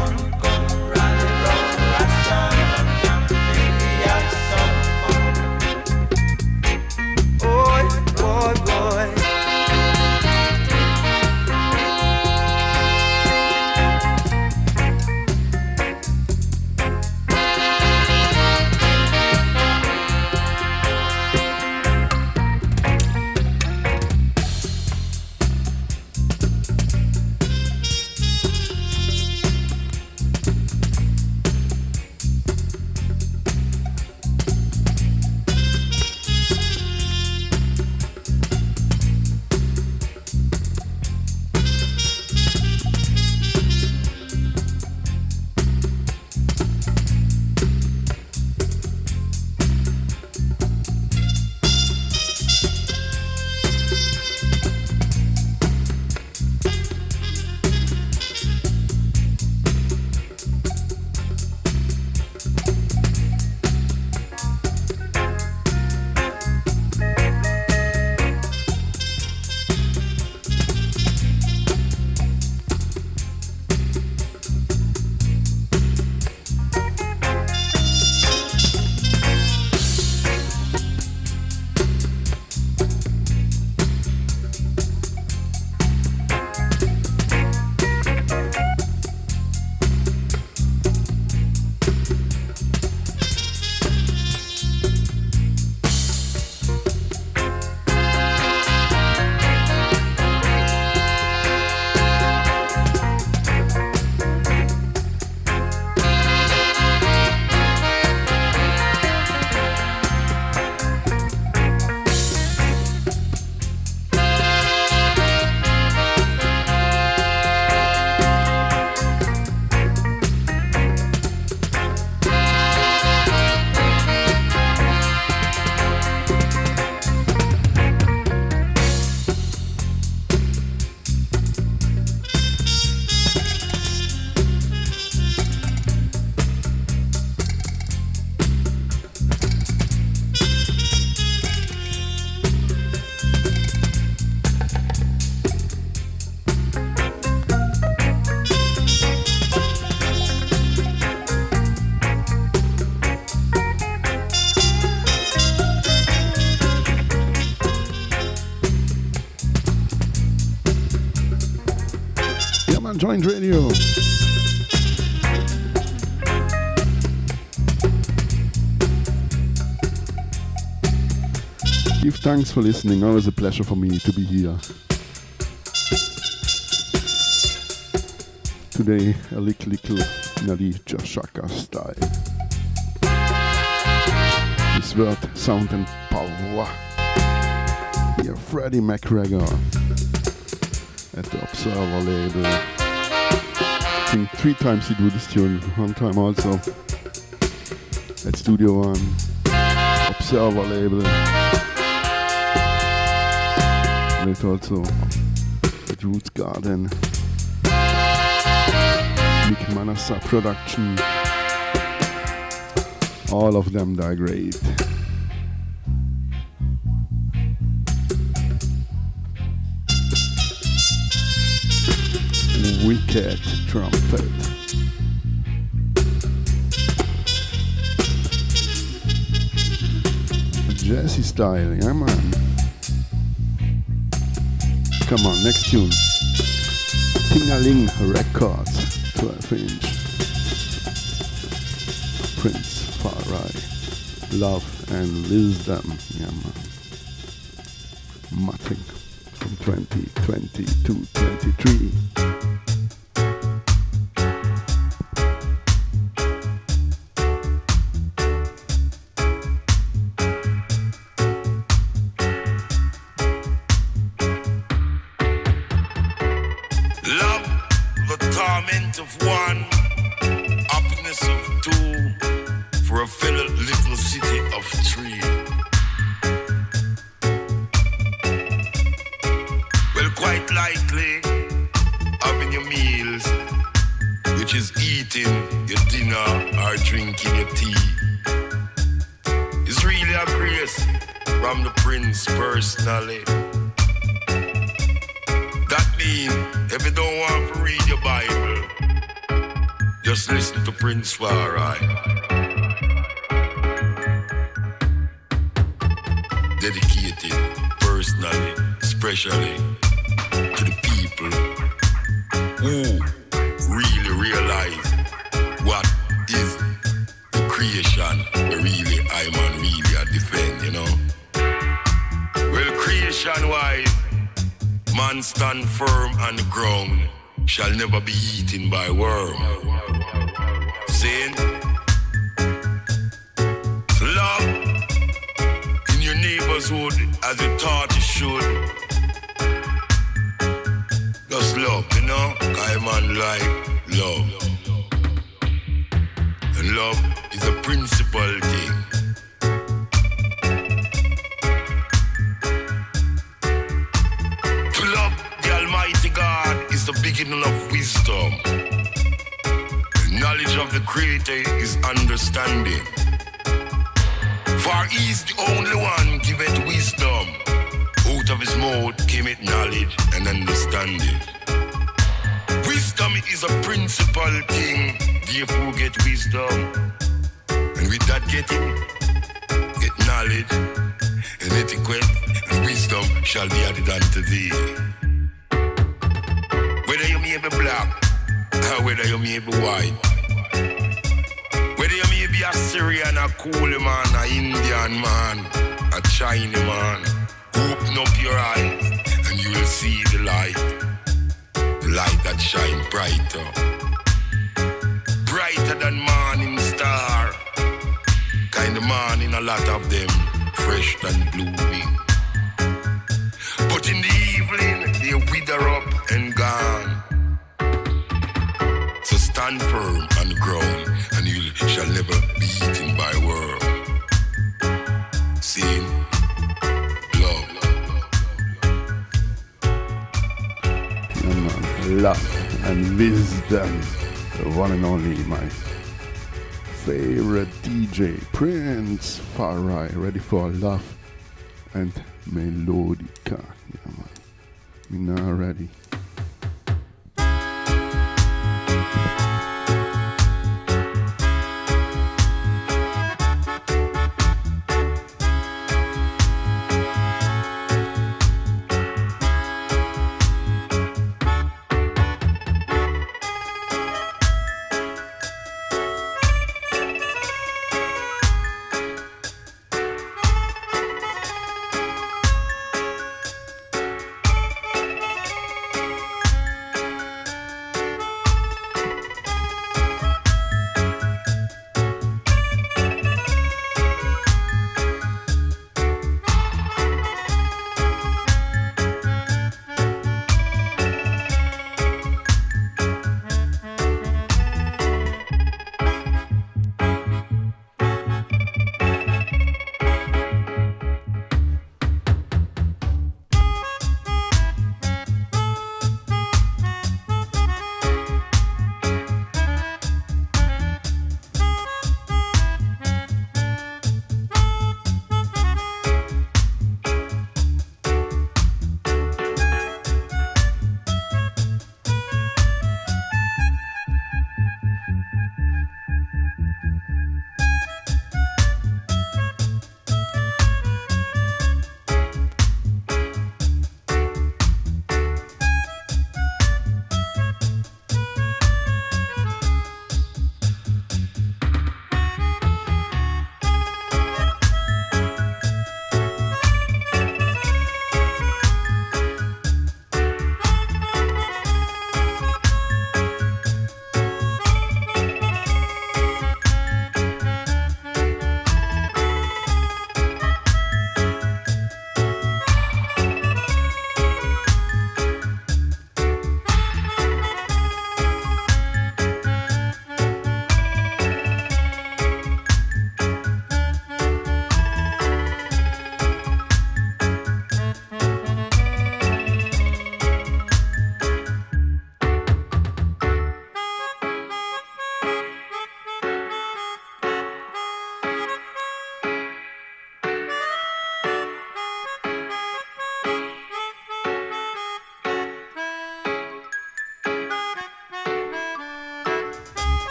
you. Give thanks for listening. Always a pleasure for me to be here. Today, a little, little Nadija Jah Shaka style. This word, sound and power. Here, Freddie McGregor at the Observer label think three times he do this tune. One time also at Studio One, Observer label. Later also at Roots Garden, Nick Manasa Production. All of them are great. Cat trumpet. Jesse style, yeah man. Come on, next tune. Tingaling Records, 12 inch. Prince Far I. Love and Wisdom, yeah man. Matting from 2020 to 23. Prince Far I ready for a laugh and melodica. Yeah, man. are ready.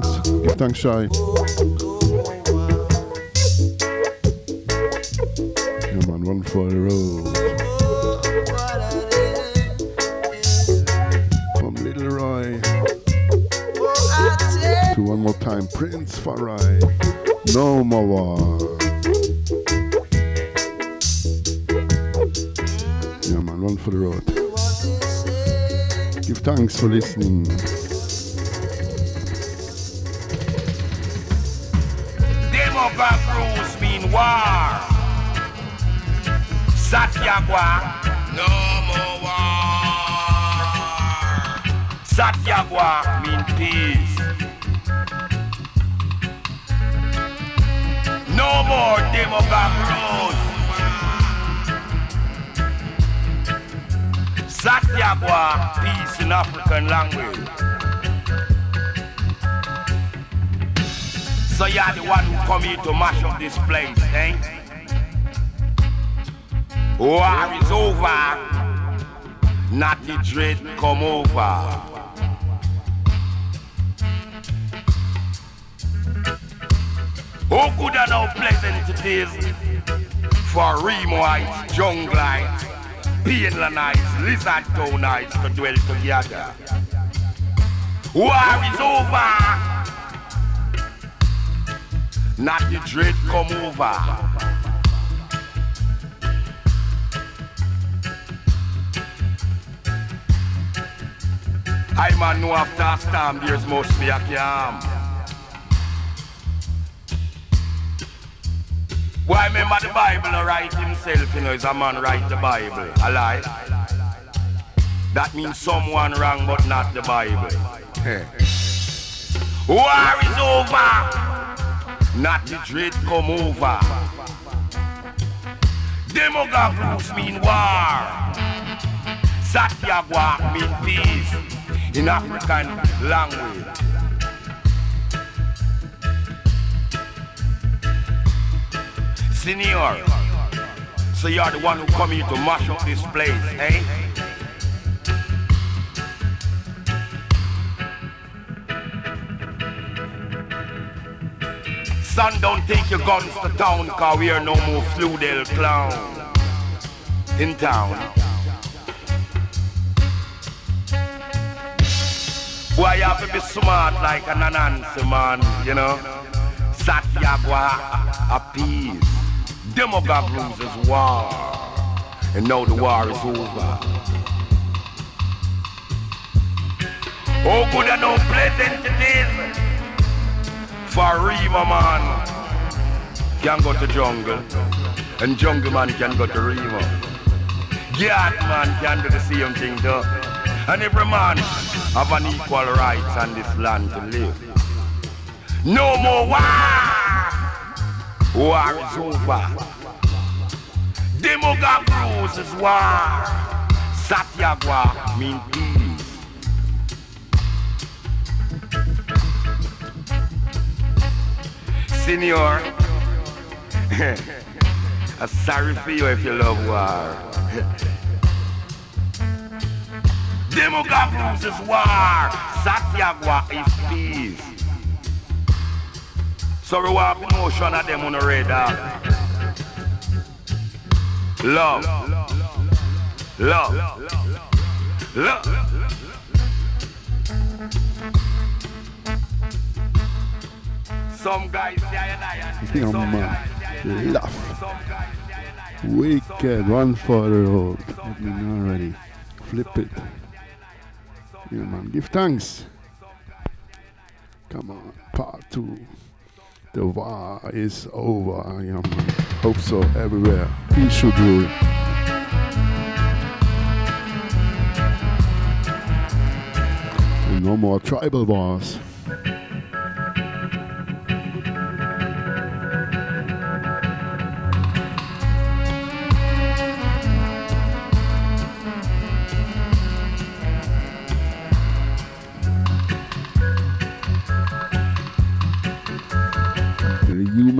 Thanks. Give thanks, Shy. Yeah, man. Run for the road. From Little Roy. To one more time. Prince Far I. No more. Yeah, man. Run for the road. Give thanks for listening. Who here to mash up this place, eh? War is over. Not the dread come over. Oh, good and how pleasant it is for Remoites, Jungleites, Painlanites, Lizard Townites to dwell together. War is over. Not the dread come over. I man know after a storm there's must be a calm. Why remember the Bible write himself, you know, is a man write the Bible. A lie. That means someone wrong but not the Bible. War is over. Not the dread come over. Demographics mean war. Satyagwa mean peace in African language. Senior, so you're the one who come here to mash up this place, eh? Son, don't take your guns to town, cause we are no more Fludel clown in town. Boy, you have to be smart like an Anansi man, you know. Satyagwa appease. Demogab is war. And now the war is over. Oh, good and how pleasant it is for Rema man can go to jungle, and jungle man can go to Rema. Gat man can do the same thing though. And every man have an equal rights on this land to live. No more war. War is over. Demogab rules is war. Satyagwa mean peace. Senior, I'm sorry for you if you love war. Demogab rules is war. Satyagwa is peace. So we want emotion of them on the radar. Love. Love. Love. Some guys say I and I. Yeah, man. Laugh. Wicked. Run for the road. Let me know already. Flip it. Yeah, man. Give thanks. Come on. Part two. The war is over. Yeah, man. Hope so everywhere. Peace should rule. No more tribal wars.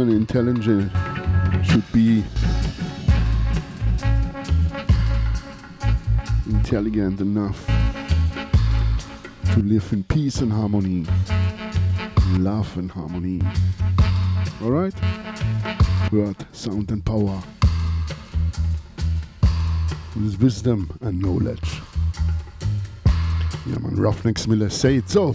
Intelligent should be intelligent enough to live in peace and harmony, love and harmony. Alright? Word, sound, and power. With wisdom and knowledge. Yeah, man, Ruffneck Smille, say it so.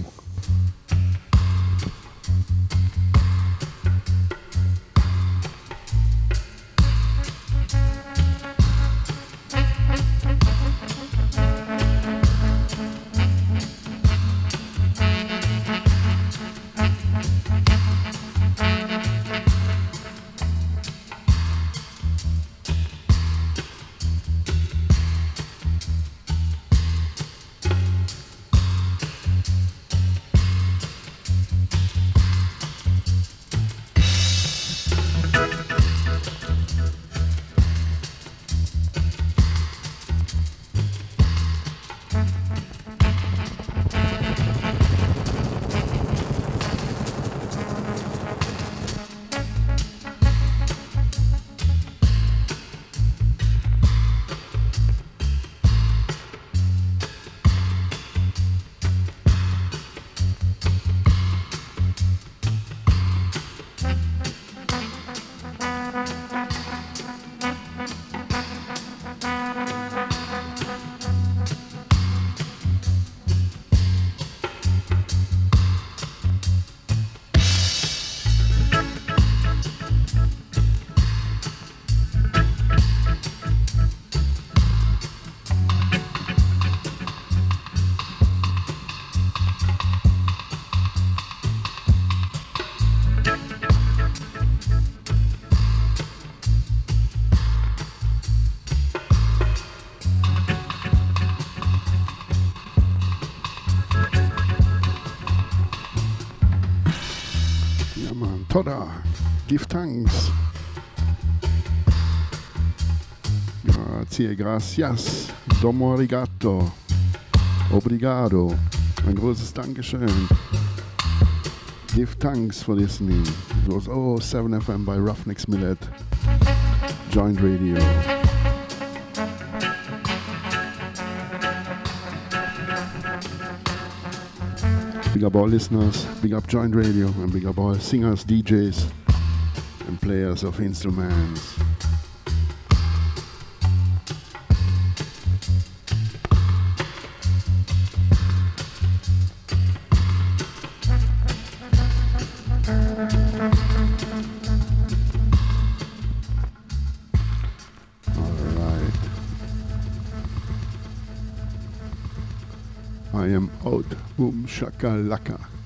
Gracias. Domo arigato. Obrigado. Ein großes Dankeschön. Give thanks for listening. It was 007 FM by Ruffneck Smille. Joint Radio. Big up all listeners, big up Joint Radio, and big up all singers, DJs, and players of instruments. I am out. Boom shakalaka.